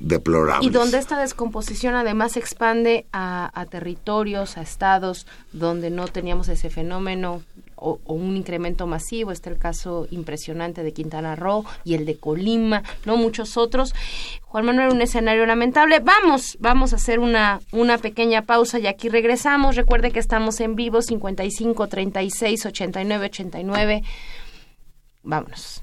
deplorables.
Y donde esta descomposición además se expande a, a, territorios, a estados donde no teníamos ese fenómeno o, un incremento masivo. Está el caso impresionante de Quintana Roo y el de Colima, no muchos otros. Juan Manuel, un escenario lamentable. Vamos, vamos a hacer una, una pequeña pausa y aquí regresamos. Recuerde que estamos en vivo 55 36 89 89. Vámonos.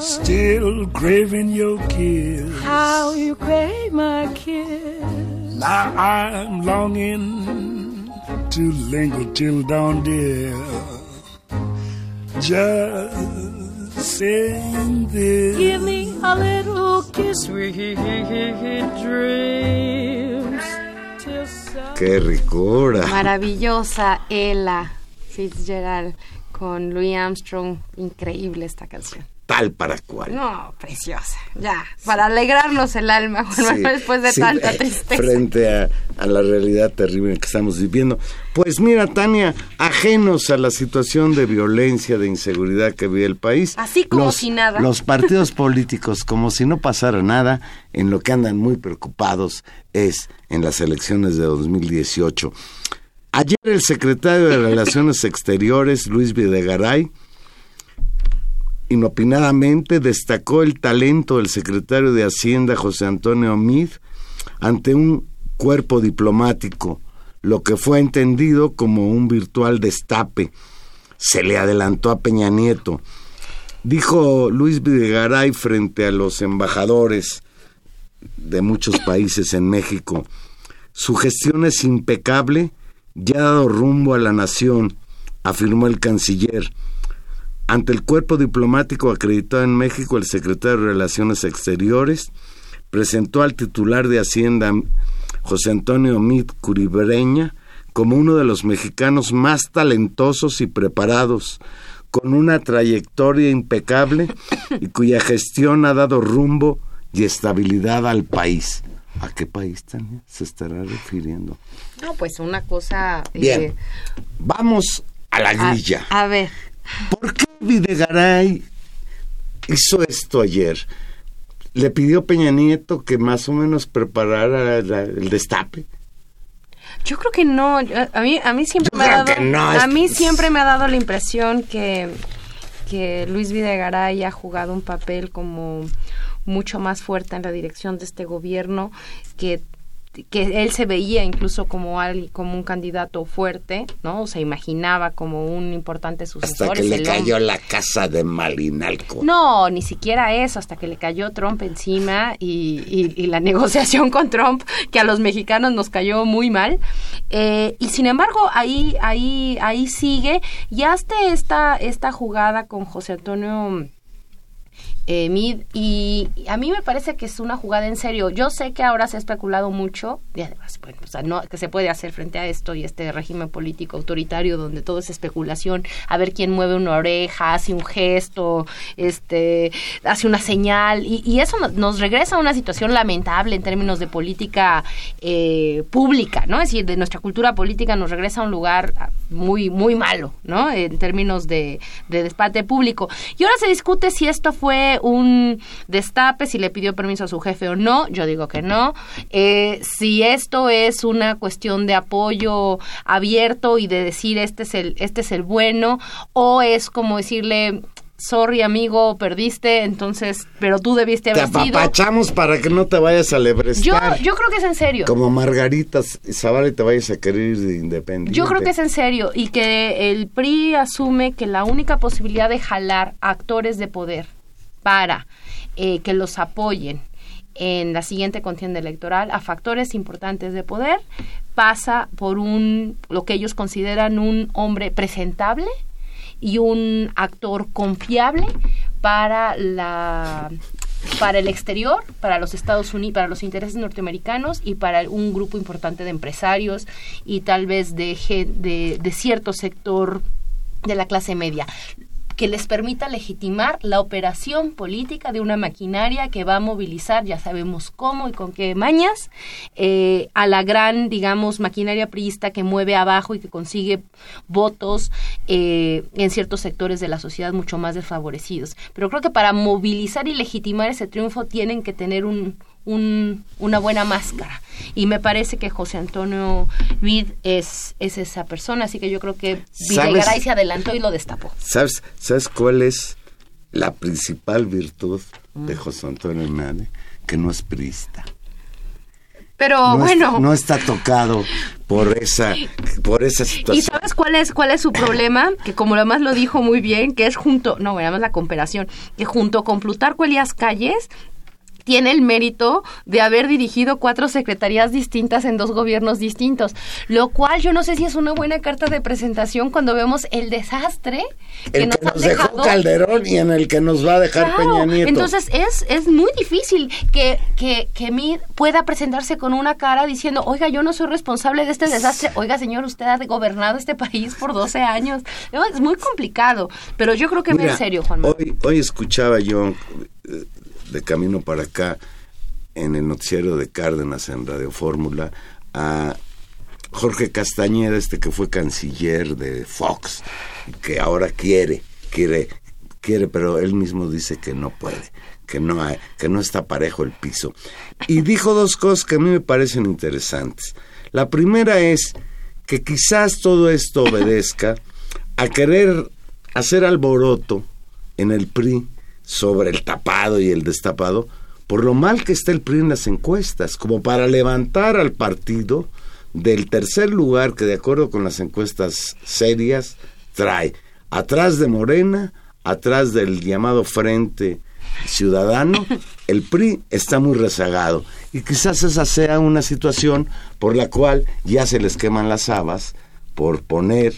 Still craving your kiss.
How you crave my kiss.
Now I'm longing to linger till dawn, dear. Just sing this.
Give me a little kiss, sweet dreams.
¡Qué ricura!
Maravillosa Ella Fitzgerald con Louis Armstrong. Increíble esta canción.
Tal para cual.
No, preciosa. Ya, para alegrarnos el alma, después de tanta tristeza.
Frente a, a, la realidad terrible que estamos viviendo. Pues mira, Tania, ajenos a la situación de violencia, de inseguridad que vive el país.
Así como si nada.
Los partidos políticos, como si no pasara nada, en lo que andan muy preocupados es en las elecciones de 2018. Ayer el secretario de Relaciones Exteriores, Luis Videgaray, inopinadamente destacó el talento del secretario de Hacienda José Antonio Mid ante un cuerpo diplomático, lo que fue entendido como un virtual destape. Se le adelantó a Peña Nieto. Dijo Luis Videgaray frente a los embajadores de muchos países en México, su gestión es impecable, ya ha dado rumbo a la nación, afirmó el canciller. Ante el cuerpo diplomático acreditado en México, el secretario de Relaciones Exteriores presentó al titular de Hacienda, José Antonio Mit Curibreña, como uno de los mexicanos más talentosos y preparados, con una trayectoria impecable y cuya gestión ha dado rumbo y estabilidad al país. ¿A qué país se estará refiriendo?
No, pues una cosa...
Eh, Bien, vamos a la grilla.
A, ver.
¿Por qué Videgaray hizo esto ayer? Le pidió Peña Nieto que más o menos preparara el destape.
Yo creo que no. A mí, a mí siempre me ha dado, a mí siempre me ha dado la impresión que que Luis Videgaray ha jugado un papel como mucho más fuerte en la dirección de este gobierno que que él se veía incluso como alguien, como un candidato fuerte, ¿no? O se imaginaba como un importante sucesor.
Hasta que le cayó la casa de Malinalco.
No, ni siquiera eso, hasta que le cayó Trump encima y, y, la negociación con Trump, que a los mexicanos nos cayó muy mal. Eh, y sin embargo, ahí, ahí, ahí sigue. Y hasta esta, esta jugada con José Antonio eh, Mid, y a mí me parece que es una jugada en serio. Yo sé que ahora se ha especulado mucho, y además, bueno, o sea, no, que se puede hacer frente a esto y este régimen político autoritario donde todo es especulación, a ver quién mueve una oreja, hace un gesto, este, hace una señal, y, eso nos, regresa a una situación lamentable en términos de política eh, pública, ¿no? Es decir, de nuestra cultura política nos regresa a un lugar muy, muy malo, ¿no? En términos de despate público. Y ahora se discute si esto fue un destape, si le pidió permiso a su jefe o no, yo digo que no. Eh, si esto es una cuestión de apoyo abierto y de decir este es el, este es el bueno, o es como decirle sorry amigo, perdiste, entonces, pero tú debiste haber
te apapachamos para que no te vayas a lebrestar.
Yo, yo creo que es en serio.
Como Margarita Zavala y te vayas a querer ir de independiente.
Yo creo que es en serio y que el PRI asume que la única posibilidad de jalar actores de poder para eh, que los apoyen en la siguiente contienda electoral a factores importantes de poder pasa por un lo que ellos consideran un hombre presentable y un actor confiable para la para el exterior, para los Estados Unidos, para los intereses norteamericanos y para un grupo importante de empresarios y tal vez de, de, de cierto sector de la clase media que les permita legitimar la operación política de una maquinaria que va a movilizar, ya sabemos cómo y con qué mañas, eh, a la gran, digamos, maquinaria priista que mueve abajo y que consigue votos eh, en ciertos sectores de la sociedad mucho más desfavorecidos. Pero creo que para movilizar y legitimar ese triunfo tienen que tener un, una buena máscara. Y me parece que José Antonio Vid es, es esa persona, así que yo creo que Videgaray se adelantó y lo destapó.
¿Sabes, ¿Sabes cuál es la principal virtud de. José Antonio Vid? Que no es prista.
Pero bueno.
no está tocado por esa, por esa situación.
¿Y sabes cuál es, cuál es su problema? Que como además lo dijo muy bien, que es junto, no, además la comparación, que junto con Plutarco Elías Calles tiene el mérito de haber dirigido cuatro secretarías distintas en dos gobiernos distintos, lo cual yo no sé si es una buena carta de presentación cuando vemos el desastre
que, nos, dejó Calderón y en el que nos va a dejar Peña Nieto.
Entonces es, es muy difícil que, que, que Mid pueda presentarse con una cara diciendo, oiga, yo no soy responsable de este desastre, oiga, señor, usted ha gobernado este país por 12 años. Es muy complicado, pero yo creo que Mira, en serio, Juan
Hoy, hoy escuchaba yo eh, de camino para acá en el noticiero de Cárdenas en Radio Fórmula a Jorge Castañeda, este que fue canciller de Fox, que ahora quiere, quiere, quiere, pero él mismo dice que no puede, que no hay, que no está parejo el piso. Y dijo dos cosas que a mí me parecen interesantes. La primera es que quizás todo esto obedezca a querer hacer alboroto en el PRI sobre el tapado y el destapado, por lo mal que está el PRI en las encuestas, como para levantar al partido del tercer lugar que de acuerdo con las encuestas serias trae atrás de Morena, atrás del llamado Frente Ciudadano, el PRI está muy rezagado. Y quizás esa sea una situación por la cual ya se les queman las habas por poner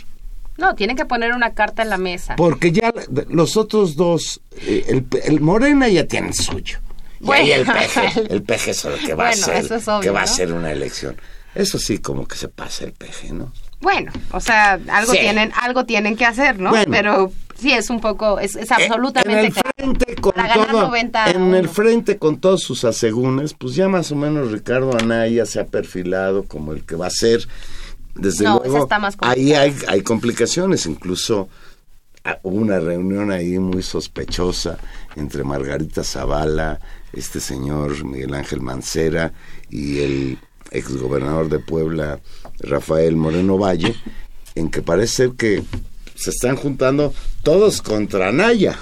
no, tienen que poner una carta en la mesa.
Porque ya los otros dos, eh, el, Morena ya tiene suyo. y el peje, el peje es el que va a ser, que va a ser una elección. Eso sí, como que se pasa el peje, ¿no?
Bueno, o sea, algo tienen, algo tienen que hacer, ¿no? Pero sí es un poco, es, es absolutamente
en el frente con todo, en el frente con todos sus asegúnes, pues ya más o menos Ricardo Anaya se ha perfilado como el que va a ser desde luego, ahí hay, hay complicaciones, incluso ah, hubo una reunión ahí muy sospechosa entre Margarita Zavala, este señor Miguel Ángel Mancera y el exgobernador de Puebla, Rafael Moreno Valle, en que parece que se están juntando todos contra Naya.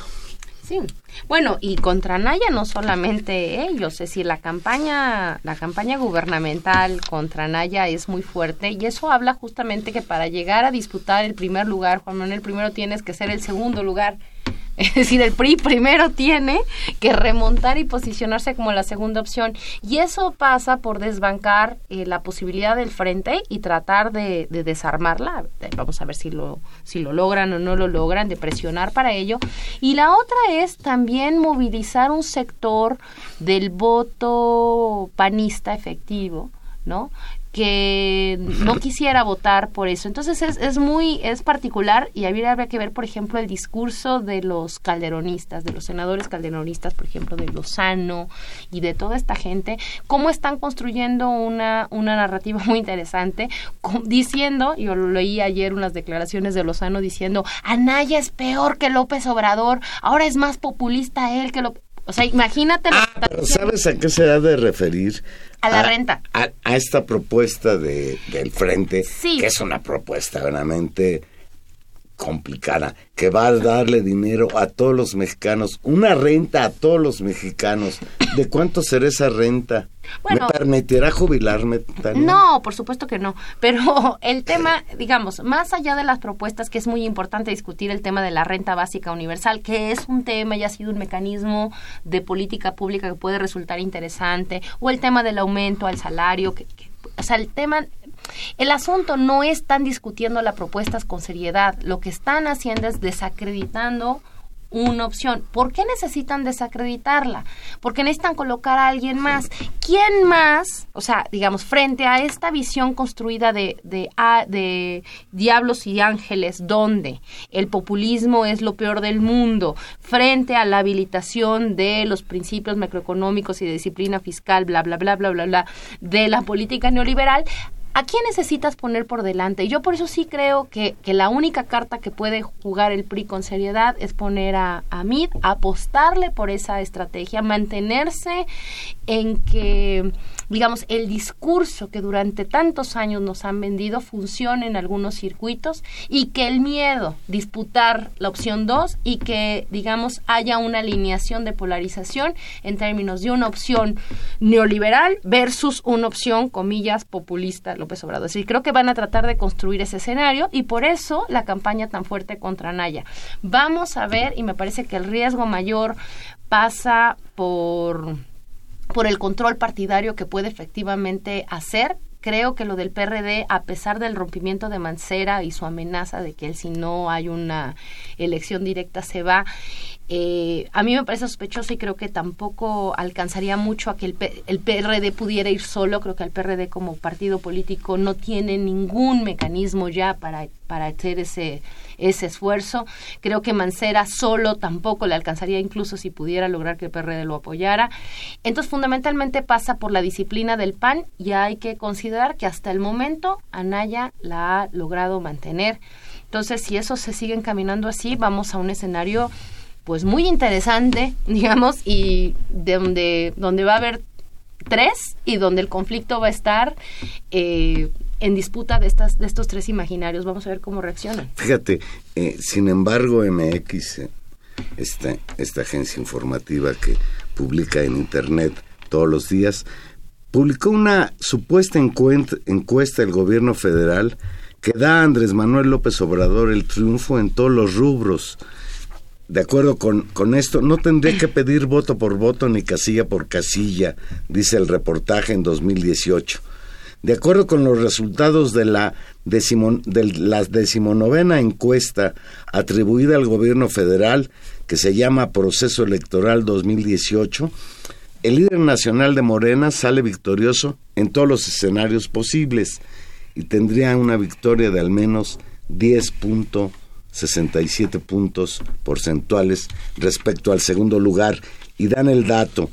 Sí. Bueno, y contra Naya no solamente ellos, es decir, la campaña, la campaña gubernamental contra Naya es muy fuerte y eso habla justamente que para llegar a disputar el primer lugar, Juan Manuel, primero tienes que ser el segundo lugar es decir, el PRI primero tiene que remontar y posicionarse como la segunda opción. Y eso pasa por desbancar eh, la posibilidad del frente y tratar de, desarmarla. Vamos a ver si lo, si lo logran o no lo logran, de presionar para ello. Y la otra es también movilizar un sector del voto panista efectivo, ¿no? Que no quisiera votar por eso. Entonces es, es muy, es particular y habría, habría que ver, por ejemplo, el discurso de los calderonistas, de los senadores calderonistas, por ejemplo, de Lozano y de toda esta gente, cómo están construyendo una, una narrativa muy interesante, diciendo, yo lo leí ayer unas declaraciones de Lozano diciendo, Anaya es peor que López Obrador, ahora es más populista él que López. O sea, imagínate.
Ah, pero ¿sabes a qué se ha de referir?
A la renta.
A, esta propuesta de, del Frente, que es una propuesta realmente complicada, que va a darle dinero a todos los mexicanos, una renta a todos los mexicanos. ¿De cuánto será esa renta? ¿Me permitirá jubilarme?
No, por supuesto que no. Pero el tema, digamos, más allá de las propuestas, que es muy importante discutir el tema de la renta básica universal, que es un tema y ha sido un mecanismo de política pública que puede resultar interesante, o el tema del aumento al salario, que, o sea, el tema el asunto no es tan discutiendo las propuestas con seriedad, lo que están haciendo es desacreditando una opción. ¿Por qué necesitan desacreditarla? Porque necesitan colocar a alguien más. ¿Quién más? O sea, digamos, frente a esta visión construida de, de, de diablos y ángeles, donde el populismo es lo peor del mundo, frente a la habilitación de los principios macroeconómicos y de disciplina fiscal, bla, bla, bla, bla, bla, bla, de la política neoliberal, ¿A quién necesitas poner por delante? Yo por eso sí creo que, que la única carta que puede jugar el PRI con seriedad es poner a, a apostarle por esa estrategia, mantenerse en que digamos, el discurso que durante tantos años nos han vendido funcione en algunos circuitos y que el miedo disputar la opción 2 y que, digamos, haya una alineación de polarización en términos de una opción neoliberal versus una opción, comillas, populista, López Obrador. Creo que van a tratar de construir ese escenario y por eso la campaña tan fuerte contra Naya. Vamos a ver, y me parece que el riesgo mayor pasa por por el control partidario que puede efectivamente hacer. Creo que lo del PRD, a pesar del rompimiento de Mancera y su amenaza de que él si no hay una elección directa se va, eh, a mí me parece sospechoso y creo que tampoco alcanzaría mucho a que el, el, PRD pudiera ir solo. Creo que el PRD como partido político no tiene ningún mecanismo ya para, para hacer ese, ese esfuerzo. Creo que Mancera solo tampoco le alcanzaría incluso si pudiera lograr que el PRD lo apoyara. Entonces, fundamentalmente pasa por la disciplina del PAN y hay que considerar que hasta el momento Anaya la ha logrado mantener. Entonces, si eso se sigue encaminando así, vamos a un escenario pues muy interesante, digamos, y donde, donde va a haber tres y donde el conflicto va a estar eh, en disputa de, estas, de estos tres imaginarios. Vamos a ver cómo reaccionan.
Fíjate, eh, sin embargo, MX, eh, esta, esta agencia informativa que publica en Internet todos los días, publicó una supuesta encuesta del gobierno federal que da a Andrés Manuel López Obrador el triunfo en todos los rubros. De acuerdo con, con, esto, no tendría que pedir voto por voto ni casilla por casilla, dice el reportaje en 2018. De acuerdo con los resultados de la, de la decimonovena encuesta atribuida al gobierno federal, que se llama Proceso Electoral 2018, el líder nacional de Morena sale victorioso en todos los escenarios posibles y tendría una victoria de al menos 10.67 puntos porcentuales respecto al segundo lugar y dan el dato.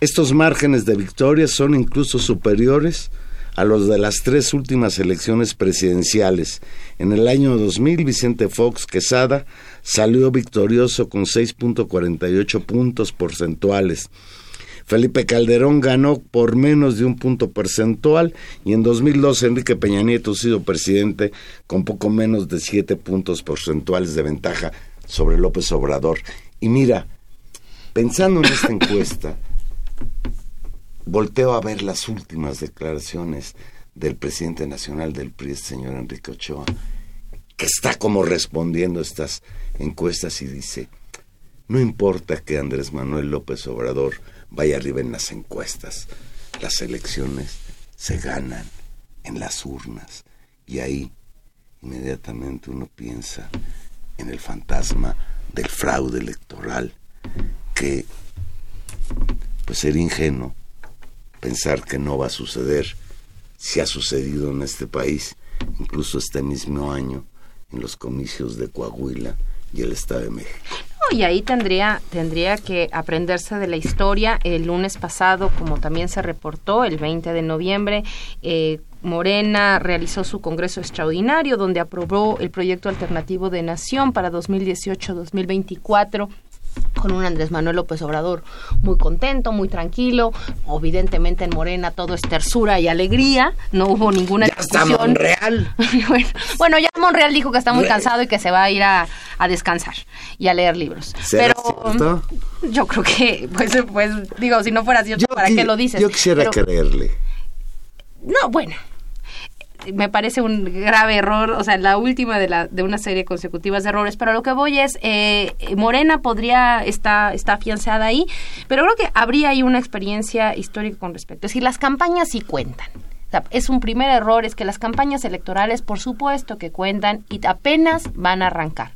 Estos márgenes de victoria son incluso superiores a los de las tres últimas elecciones presidenciales. En el año 2000, Vicente Fox Quesada salió victorioso con 6.48 puntos porcentuales. Felipe Calderón ganó por menos de un punto porcentual y en 2012 Enrique Peña Nieto ha sido presidente con poco menos de siete puntos porcentuales de ventaja sobre López Obrador. Y mira, pensando en esta encuesta, volteo a ver las últimas declaraciones del presidente nacional del PRI, señor Enrique Ochoa, que está como respondiendo a estas encuestas y dice, no importa que Andrés Manuel López Obrador vaya arriba en las encuestas, las elecciones se ganan en las urnas. Y ahí inmediatamente uno piensa en el fantasma del fraude electoral que pues sería ingenuo pensar que no va a suceder. Si ha sucedido en este país, incluso este mismo año, en los comicios de Coahuila y el Estado de México.
y ahí tendría, tendría que aprenderse de la historia. El lunes pasado, como también se reportó, el 20 de noviembre, eh, Morena realizó su Congreso Extraordinario, donde aprobó el proyecto alternativo de Nación para 2018-2024 con un Andrés Manuel López Obrador muy contento, muy tranquilo. Evidentemente en Morena todo es tersura y alegría. No hubo ninguna
ya Está Monreal.
bueno, ya Monreal dijo que está muy cansado y que se va a ir a, descansar y a leer libros. Pero yo creo que, pues, pues, digo, si no fuera cierto, ¿para qué lo dices?
Yo quisiera creerle.
No, bueno, me parece un grave error, o sea, la última de, la, de una serie consecutiva de errores, pero lo que voy es, eh, Morena podría, está, está afianzada ahí, pero creo que habría ahí una experiencia histórica con respecto. Es decir, las campañas sí cuentan. Es un primer error, es que las campañas electorales, por supuesto que cuentan y apenas van a arrancar.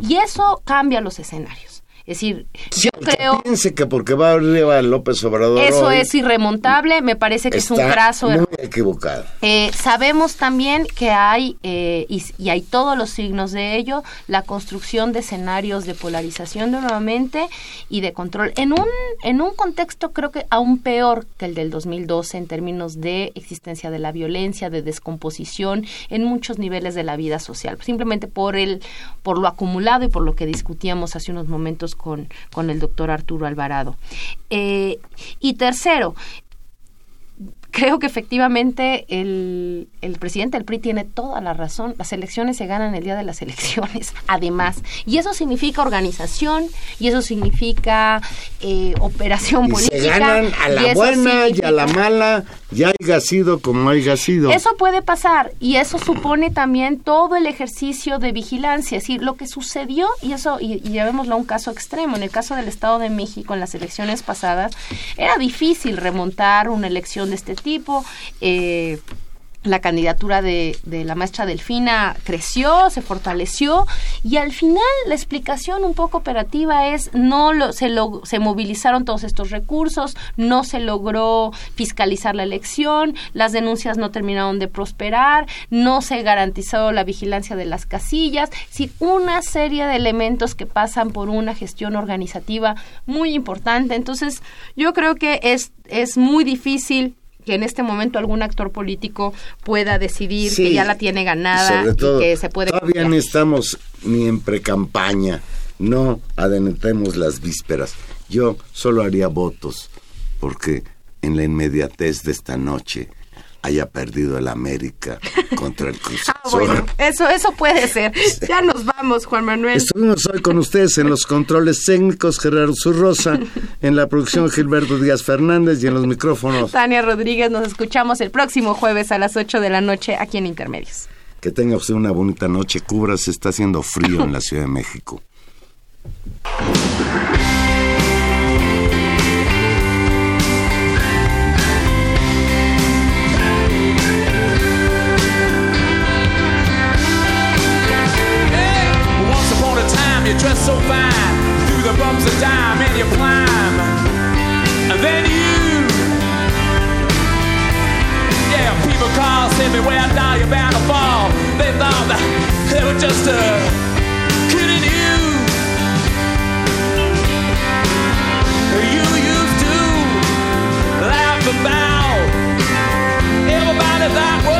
Y eso cambia los escenarios. Es decir, yo creo...
Piense que porque va arriba López Obrador
Eso es irremontable, me parece que es un caso...
Muy equivocado.
Eh, sabemos también que hay, eh, y, hay todos los signos de ello, la construcción de escenarios de polarización nuevamente y de control. En un, en un contexto creo que aún peor que el del 2012 en términos de existencia de la violencia, de descomposición en muchos niveles de la vida social. Simplemente por, el, por lo acumulado y por lo que discutíamos hace unos momentos con, con el doctor Arturo Alvarado. Eh, y tercero, creo que efectivamente el, el, presidente del PRI tiene toda la razón. Las elecciones se ganan el día de las elecciones, además. Y eso significa organización, y eso significa eh, operación
y
política.
Se ganan a la buena y a la mala, ya haya sido como haya sido.
Eso puede pasar, y eso supone también todo el ejercicio de vigilancia. Es decir, lo que sucedió, y eso, y, y llevémoslo a un caso extremo, en el caso del Estado de México, en las elecciones pasadas, era difícil remontar una elección de este tipo. Eh, la candidatura de, la maestra Delfina creció, se fortaleció y al final la explicación un poco operativa es no lo, se, lo, se movilizaron todos estos recursos, no se logró fiscalizar la elección, las denuncias no terminaron de prosperar, no se garantizó la vigilancia de las casillas, es una serie de elementos que pasan por una gestión organizativa muy importante. Entonces, yo creo que es, es muy difícil que en este momento algún actor político pueda decidir que ya la tiene ganada y que se puede
todavía no estamos ni en precampaña. No adentremos las vísperas. Yo solo haría votos porque en la inmediatez de esta noche haya perdido el América contra el Cruz
ah, bueno, eso, eso puede ser. Ya nos vamos, Juan Manuel.
Estuvimos hoy con ustedes en los controles técnicos, Gerardo Zurrosa, en la producción Gilberto Díaz Fernández y en los micrófonos.
Tania Rodríguez, nos escuchamos el próximo jueves a las 8 de la noche aquí en Intermedios.
Que tenga usted una bonita noche. Cubra, se está haciendo frío en la Ciudad de México.
a dime and you climb. And then you. Yeah, people call, I die, to fall. They thought they were just a you. You used to laugh about everybody that was.